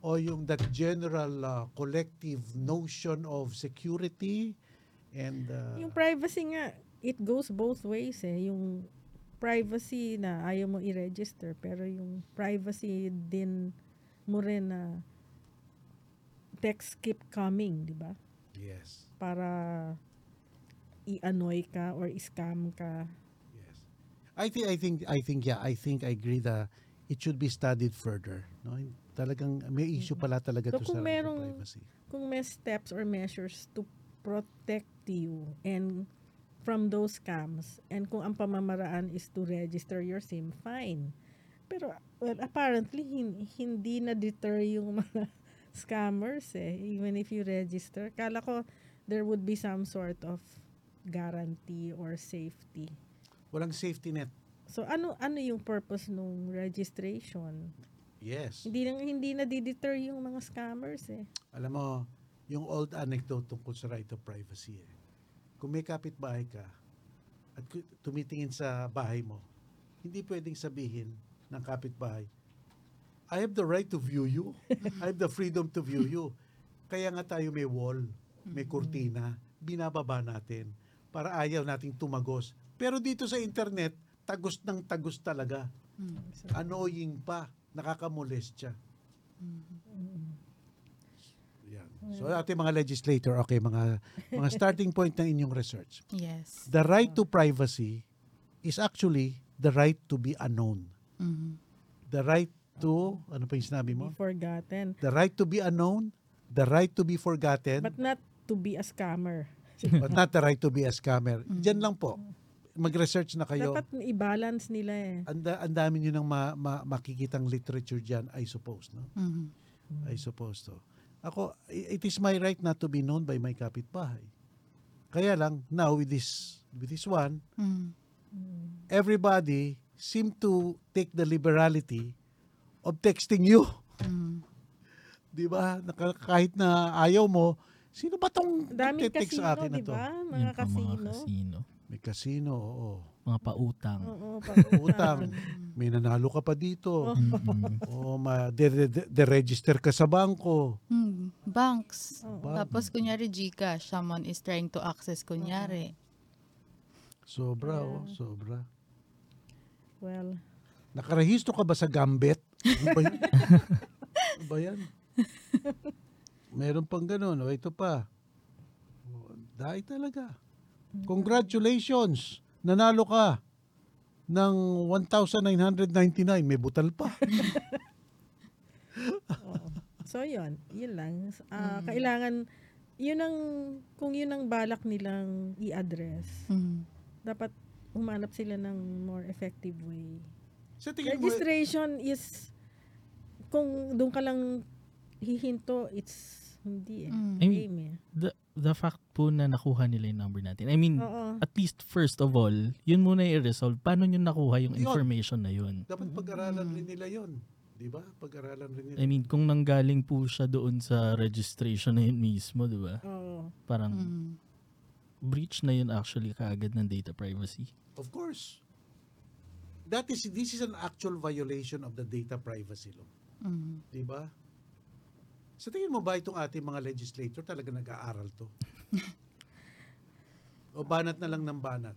O yung that general ah, collective notion of security and ah, Yung privacy nga, it goes both ways eh. Yung privacy na ayaw mo i-register, pero yung privacy din mo rin na text keep coming, di ba? yes. Para i-annoy ka or i-scam ka. Yes. I think I think I think yeah, I think I agree that it should be studied further, no? Talagang may issue pala talaga So, to sa kung to merong- privacy. Kung may steps or measures to protect you and from those scams and kung ang pamamaraan is to register your SIM, fine. Pero well, apparently hin- hindi na deter yung *laughs* mga scammers eh even if you register. Kala ko there would be some sort of guarantee or safety. Walang safety net. So ano ano yung purpose nung registration? Yes. Hindi na, hindi na deter yung mga scammers eh. Alam mo, yung old anecdote tungkol sa right to privacy eh. Kung may kapitbahay ka at tumitingin sa bahay mo, hindi pwedeng sabihin ng kapitbahay, I have the right to view you. *laughs* I have the freedom to view you. Kaya nga tayo may wall, may kurtina, binababa natin para ayaw nating tumagos. Pero dito sa internet, tagos ng tagos talaga. So, Annoying pa, nakakamolestya. Yan. So ating mga legislator, okay, mga mga starting point ng inyong research. Yes. The right to privacy is actually the right to be unknown. Mhm. The right to, ano pa yung sinabi be mo? forgotten. The right to be unknown, the right to be forgotten, But not to be a scammer. But not the right to be a scammer. Diyan lang po. Mag-research na kayo. Dapat i-balance nila eh. Ang dami nyo nang ma, ma- makikitang literature dyan, I suppose, no? Mhm. I suppose so. Ako, i- it is my right not to be known by my kapitbahay. Kaya lang, now with this, with this one, Mhm. everybody seem to take the liberality of texting you. Mhm. Di ba? Kahit na ayaw mo, sino ba tong Daming sa akin na to? ba? Mga Yun pa, casino. mga casino. May casino, oo. Mga pautang. Oo, *laughs* Utang. May nanalo ka pa dito. O ma de, de, de- register ka sa bangko. Hmm, Banks. Bank. Tapos kunyari Gcash, someone is trying to access kunyari. Sobra, oh, sobra. Well, Nakarehistro ka ba sa Gambit? Ano ba yun? *laughs* Ano ba yan? *laughs* Meron pang ganun. O, ito pa. O, Dahil talaga. Congratulations! Nanalo ka ng 1,999. May butal pa. oo. *laughs* so yun, yun lang. Ah, Kailangan, yun ang, kung yun ang balak nilang i-address, Mhm. dapat humanap sila ng more effective way. Sa tingin mo, Registration is, kung doon ka lang hihinto, it's hindi eh. Mm. I mean, Game eh. the, the fact po na nakuha nila yung number natin. I mean, Oo. at least first of all, yun muna i-resolve. Paano nyo nakuha yung Yun. information na yun? dapat pag-aralan rin nila yon, Di ba? Pag-aralan rin nila. I mean, kung nanggaling po siya doon sa registration na yun mismo, di ba? Oo. Parang Mhm. breach na yun actually kaagad ng data privacy. Of course. That is, this is an actual violation of the data privacy law. Mhm. Di ba? Sa tingin mo ba itong ating mga legislator talaga nag-aaral to? *laughs* o banat na lang ng banat?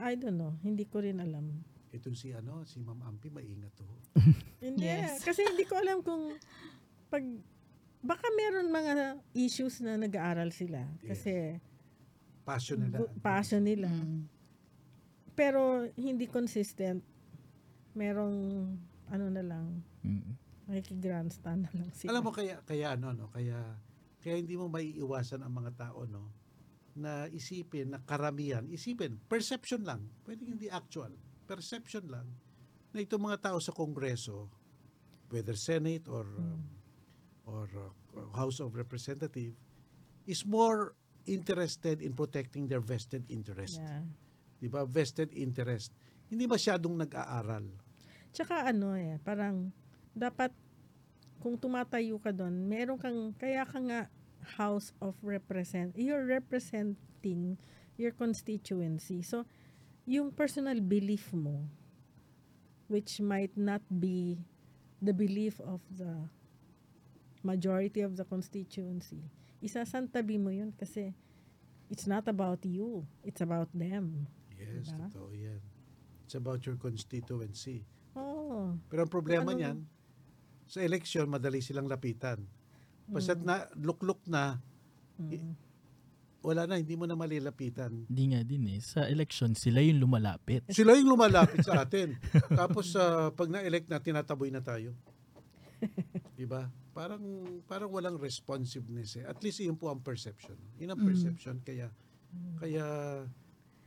I don't know. Hindi ko rin alam. Itong si ano, si Ma'am Ampi, maingat to. *laughs* Hindi. Yes. *laughs* Kasi hindi ko alam kung pag baka meron mga issues na nag-aaral sila. Kasi Passion nila. passion nila. Mm. Pero hindi consistent. Merong ano na lang, Mm. Nakikig-grandstand na lang sila. Alam mo kaya kaya ano no, kaya kaya hindi mo maiiwasan ang mga tao no na isipin na karamihan, isipin, perception lang, pwedeng hindi actual, perception lang na itong mga tao sa Kongreso, whether Senate or um, or uh, House of Representative is more interested in protecting their vested interest. Yeah. 'Di ba? Vested interest. Hindi masyadong nag-aaral. Tsaka ano eh, parang dapat kung tumatayo ka doon, meron kang, kaya ka nga House of Represent, you're representing your constituency. So, yung personal belief mo, which might not be the belief of the majority of the constituency, isasantabi mo yun kasi it's not about you, it's about them. Yes, Diba? totoo 'yan. It's about your constituency. Oh, Pero ang problema Ano- niyan, sa eleksyon, madali silang lapitan. Basta't na, lukluk na, mm. wala na, hindi mo na malilapitan. Hindi nga din eh. Sa election, sila yung lumalapit. *laughs* Sila yung lumalapit sa atin. Tapos, sa pag na-elect na, tinataboy na tayo. *laughs* Diba? Parang, parang walang responsiveness eh. At least yun po ang perception. Yun ang Mm. perception. Kaya, kaya,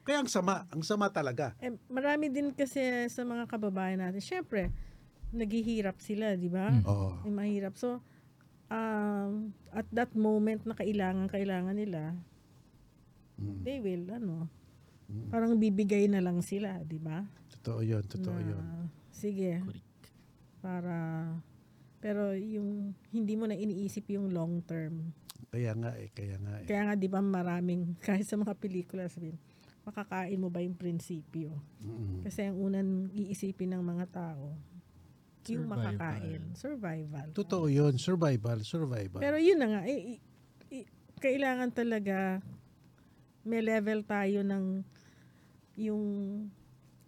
kaya ang sama. Ang sama talaga. Eh, marami din kasi sa mga kababayan natin, syempre, naghihirap sila, di ba? Mm. Oo. May mahirap. So, um, at that moment na kailangan, kailangan nila, Mm. they will, ano, Mm. parang bibigay na lang sila, di ba? Totoo yun. Totoo Na, yun. Sige, Correct. para, pero yung, hindi mo na iniisip yung long term. Kaya nga eh. Kaya nga eh. Kaya nga, di ba, maraming, *laughs* kahit sa mga pelikula, sabihin, makakain mo ba yung prinsipyo? Mm. Kasi ang unang iisipin ng mga tao, yung Survival. makakain. Survival. Totoo yun. Survival. Survival. Pero yun na nga, i- i- i- kailangan talaga may level tayo ng yung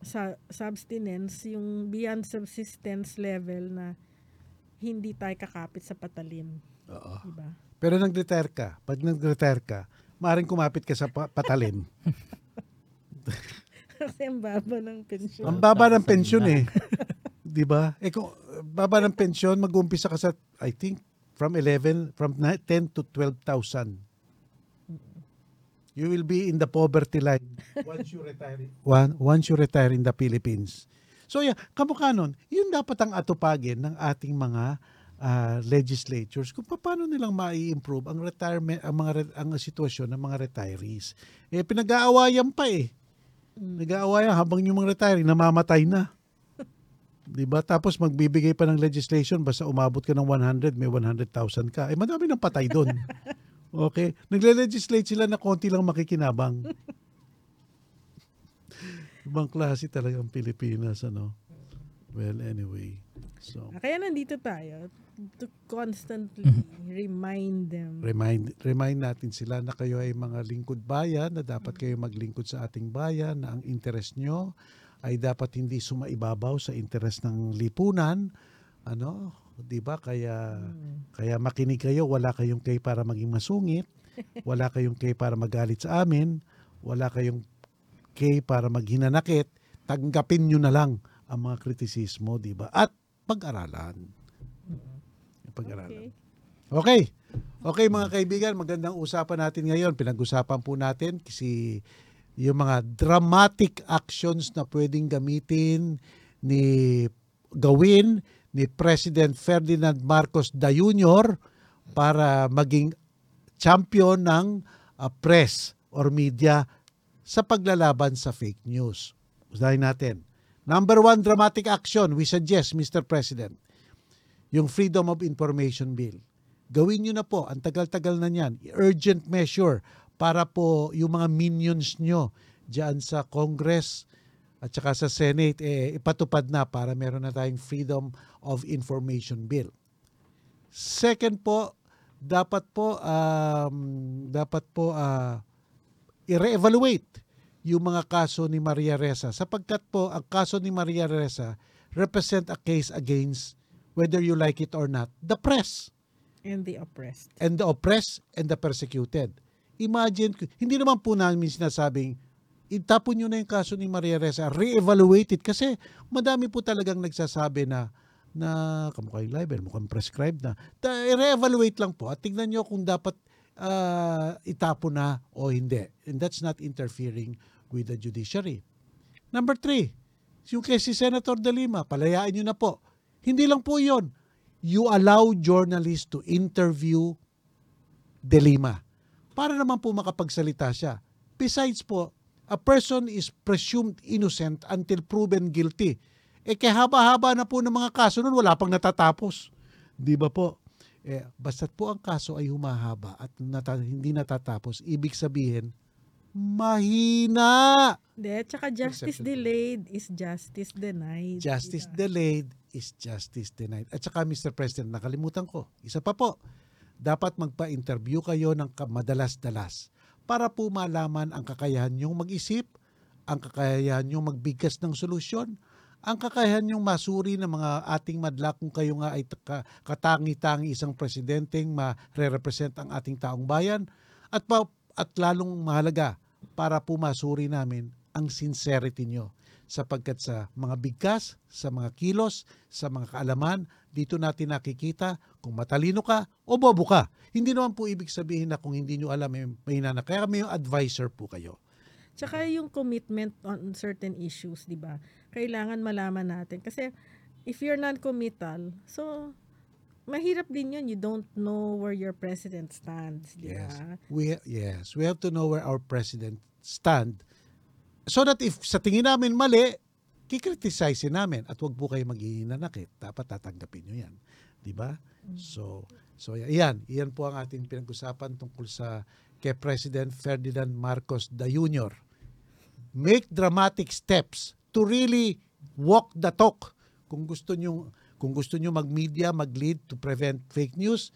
sa subsistence, yung beyond subsistence level na hindi tayo kakapit sa patalim. Oo. Diba? Pero nag-retire ka. Pag nag-retire ka, maaaring kumapit ka sa pa- patalim. *laughs* Kasi ang baba ng pensyon. Ang baba ng pensyon eh. 'Di ba? Eh kung baba ng pensyon, mag-uumpisa ka sa I think from 11 from ni- 10 to 12,000. You will be in the poverty line *laughs* once you retire. One, once you retire in the Philippines. So yeah, kamukha nun, yun dapat ang atupagin ng ating mga ah, legislatures kung paano nilang mai-improve ang retirement ang mga ang sitwasyon ng mga retirees. Eh pinag-aawayan pa eh. Nag-aawayan habang yung mga retiree namamatay na. 'Di ba? Tapos magbibigay pa ng legislation basta umabot ka ng 100, may 100,000 ka. Eh madami nang patay doon. *laughs* Okay? Nagle-legislate sila na konti lang makikinabang. *laughs* Ibang klase talaga ang Pilipinas, ano? Well, anyway. So, Kaya nandito tayo to constantly remind them. remind remind natin sila na kayo ay mga lingkod bayan, na dapat kayo maglingkod sa ating bayan, na ang interest nyo ay dapat hindi sumaibabaw sa interest ng lipunan. Ano? 'Di ba? Kaya Mm. kaya makinig kayo, wala kayong kay para maging masungit, *laughs* wala kayong kay para magalit sa amin, wala kayong kay para maghinanakit, tanggapin nyo na lang ang mga kritisismo, 'di ba? At pag-aralan. Pag-aralan. Okay. Okay. Okay mga kaibigan, magandang usapan natin ngayon. Pinag-usapan po natin kasi yung mga dramatic actions na pwedeng gamitin ni gawin ni President Ferdinand Marcos da Jr. para maging champion ng uh, press or media sa paglalaban sa fake news. Usahin natin. Number one dramatic action, we suggest, Mr. President, yung Freedom of Information Bill. Gawin nyo na po, ang tagal-tagal na niyan, urgent measure para po yung mga minions nyo dyan sa Congress at saka sa Senate, eh, ipatupad na para meron na tayong Freedom of Information Bill. Second po, dapat po um, dapat po ah, i-reevaluate yung mga kaso ni Maria Ressa sapagkat po ang kaso ni Maria Ressa represent a case against whether you like it or not the press And the oppressed. and the oppressed and the persecuted Imagine, hindi naman po namin sinasabing, itapon nyo na yung kaso ni Maria Reza, re-evaluate it. Kasi madami po talagang nagsasabi na na kamukha yung libel, mukhang prescribed na. Re-evaluate lang po at tingnan nyo kung dapat ah, itapon na o hindi. And that's not interfering with the judiciary. Number three, yung kay si Senator De Lima, palayaan nyo na po. Hindi lang po yon. You allow journalists to interview De Lima para naman po makapagsalita siya. Besides po, a person is presumed innocent until proven guilty. Eh kaya haba-haba na po ng mga kaso nun, wala pang natatapos. Di ba po? Eh, basta't po ang kaso ay humahaba at nata- hindi natatapos, ibig sabihin, mahina. Hindi, tsaka justice Exception. delayed is justice denied. Justice Diba? delayed is justice denied. At saka Mr. President, nakalimutan ko, isa pa po, dapat magpa-interview kayo ng madalas-dalas para po malaman ang kakayahan nyong mag-isip, ang kakayahan nyong magbigkas ng solusyon, ang kakayahan nyong masuri ng mga ating madla kung kayo nga ay katangi-tangi isang presidenteng ma-represent ang ating taong bayan. At, pa, at lalong mahalaga para po masuri namin ang sincerity nyo sapagkat sa mga bigkas, sa mga kilos, sa mga kaalaman, dito natin nakikita kung matalino ka o bobo ka. Hindi naman po ibig sabihin na kung hindi nyo alam, may, may na Kaya may advisor po kayo. Tsaka yung commitment on certain issues, di ba? Kailangan malaman natin. Kasi if you're non-committal, so mahirap din yun. You don't know where your president stands, di Yes. ba? We, yes, we have to know where our president stand so that if sa tingin namin mali, kikritisize namin at wag po kayo maghihinanakit. Dapat tatanggapin nyo yan. Di ba? So, so yan, yan po ang ating pinag-usapan tungkol sa kay President Ferdinand Marcos the Jr. Make dramatic steps to really walk the talk. Kung gusto nyo, kung gusto nyo mag-media, mag-lead to prevent fake news,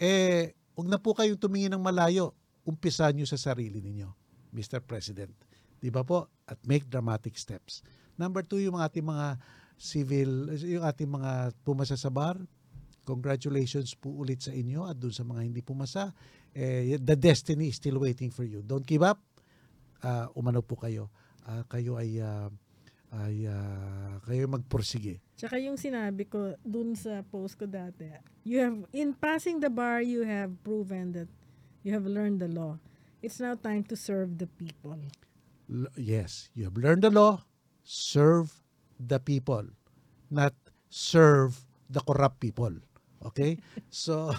eh, huwag na po kayong tumingin ng malayo. Umpisa nyo sa sarili ninyo, Mr. President. Di ba po? At make dramatic steps. Number two, yung ating mga civil, yung ating mga pumasa sa bar, congratulations po ulit sa inyo at dun sa mga hindi pumasa. Eh, the destiny is still waiting for you. Don't give up. Ah, umano po kayo. Ah, kayo ay ah, ay ah, kayo magpursige. Tsaka yung sinabi ko dun sa post ko dati, you have, in passing the bar, you have proven that you have learned the law. It's now time to serve the people. L- yes, you have learned the law, serve the people, not serve the corrupt people. Okay? So,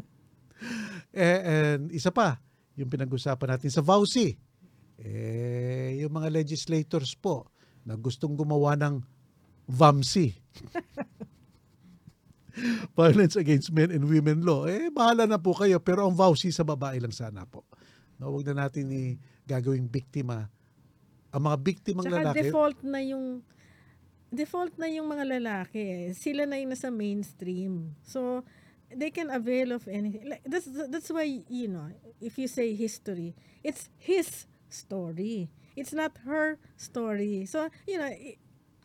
*laughs* eh, and isa pa, yung pinag-usapan natin sa VAUSI, eh, yung mga legislators po na gustong gumawa ng VAMSI, *laughs* Violence Against Men and Women Law, eh, bahala na po kayo. Pero ang VAUSI sa babae lang sana po. No, huwag na natin i gagawing biktima. Ang mga biktimang Tsaka lalaki, default na yung default na yung mga lalaki eh. Sila na yung nasa mainstream. So, they can avail of anything. Like, that's, that's why, you know, if you say history, it's his story. It's not her story. So, you know,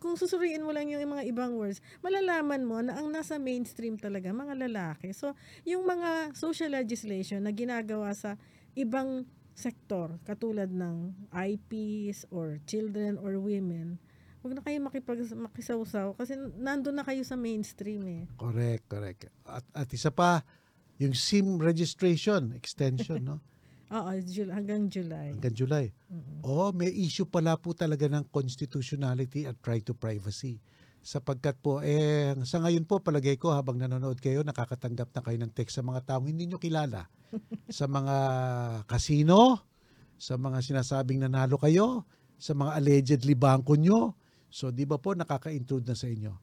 kung susuriin mo lang yung mga ibang words, malalaman mo na ang nasa mainstream talaga, mga lalaki. So, yung mga social legislation na ginagawa sa ibang sektor, katulad ng IPs or children or women, huwag na kayo makipag, makisawsaw kasi nandun na kayo sa mainstream eh. correct, correct. At, at isa pa, yung SIM registration extension, no? *laughs* Oo, Jul- hanggang July. Hanggang July. Oh, may issue pala po talaga ng constitutionality at right to privacy. Sapagkat po, eh, sa ngayon po, palagay ko, habang nanonood kayo, nakakatanggap na kayo ng text sa mga taong hindi nyo kilala. *laughs* sa mga casino, sa mga sinasabing nanalo kayo, sa mga allegedly bangko nyo. So, di ba po, nakaka-intrude na sa inyo.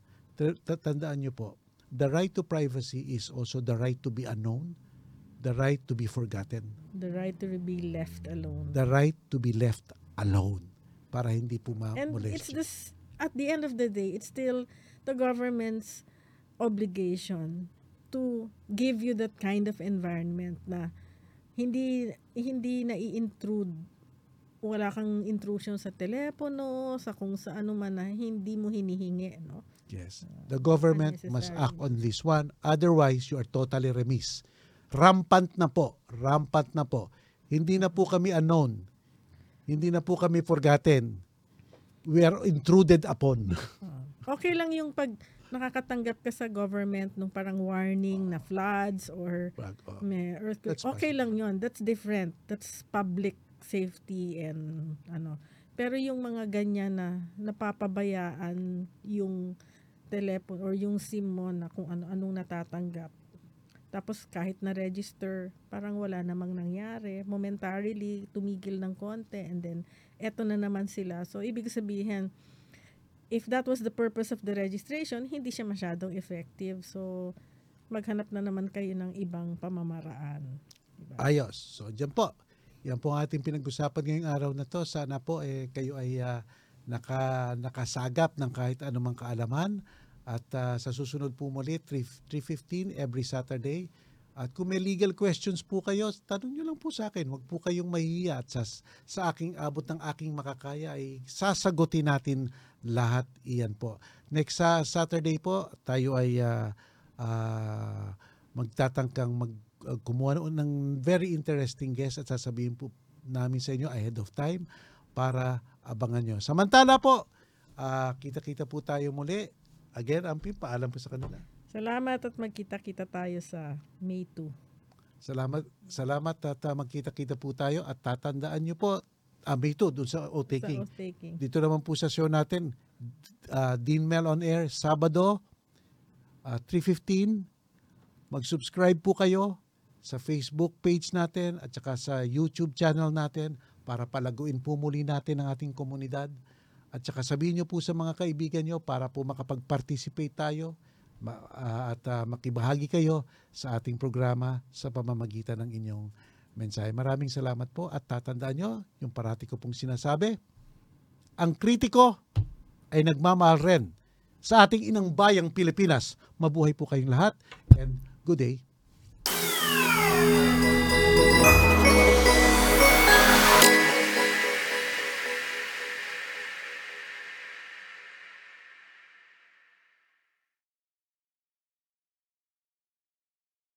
Tandaan nyo po, the right to privacy is also the right to be unknown, the right to be forgotten The right to be left alone. the right to be left alone para hindi po And ma-molest it's you. this, at the end of the day, it's still the government's obligation to give you that kind of environment na hindi hindi na i-intrude wala kang intrusion sa telepono, sa kung sa ano man na hindi mo hinihingi, no? Yes. The government must act on this one. Otherwise, you are totally remiss. Rampant na po. Rampant na po. Hindi na po kami unknown. Hindi na po kami forgotten. We are intruded upon. *laughs* Okay lang yung pag nakakatanggap ka sa government nung parang warning na floods or Oh. may earthquake. Okay lang yon That's different. That's public safety and ano. Pero yung mga ganyan na napapabayaan yung telephone or yung SIM mo na kung ano-anong natatanggap. Tapos kahit na register, parang wala namang nangyari. Momentarily, tumigil ng konti and then eto na naman sila. So ibig sabihin, if that was the purpose of the registration, hindi siya masyadong effective. So maghanap na naman kayo ng ibang pamamaraan. Diba? Ayos. So, dyan po. Yan po ang ating pinag-usapan ngayong araw na to. Sana po eh, kayo ay ah, naka, nakasagap ng kahit anumang kaalaman. At ah, sa susunod po muli, 3, 3.15 every Saturday. At kung may legal questions po kayo, tanong nyo lang po sa akin. Huwag po kayong mahihiya. At sa, sa aking abot ng aking makakaya ay sasagutin natin lahat iyan po. Next sa Saturday po, tayo ay ah, ah, magtatangkang mag uh, kumuha noon ng very interesting guest at sasabihin po namin sa inyo ahead of time para abangan nyo. Samantala po, ah, kita-kita po tayo muli. Again, Ampi, paalam po sa kanila. Salamat at magkita-kita tayo sa May 2. Salamat, salamat at ah, magkita-kita po tayo at tatandaan nyo po, ah, May 2, dun sa O-Taking. Dito naman po sa show natin, uh, Dean Mel on Air, Sabado, ah, 3.15. Mag-subscribe po kayo sa Facebook page natin at saka sa YouTube channel natin para palaguin po muli natin ang ating komunidad. At saka sabihin nyo po sa mga kaibigan nyo para po makapag-participate tayo ah, at ah, makibahagi kayo sa ating programa sa pamamagitan ng inyong mensahe. Maraming salamat po at tatandaan nyo yung parati ko pong sinasabi, ang kritiko ay nagmamahal rin sa ating inang bayang Pilipinas. Mabuhay po kayong lahat and good day. you.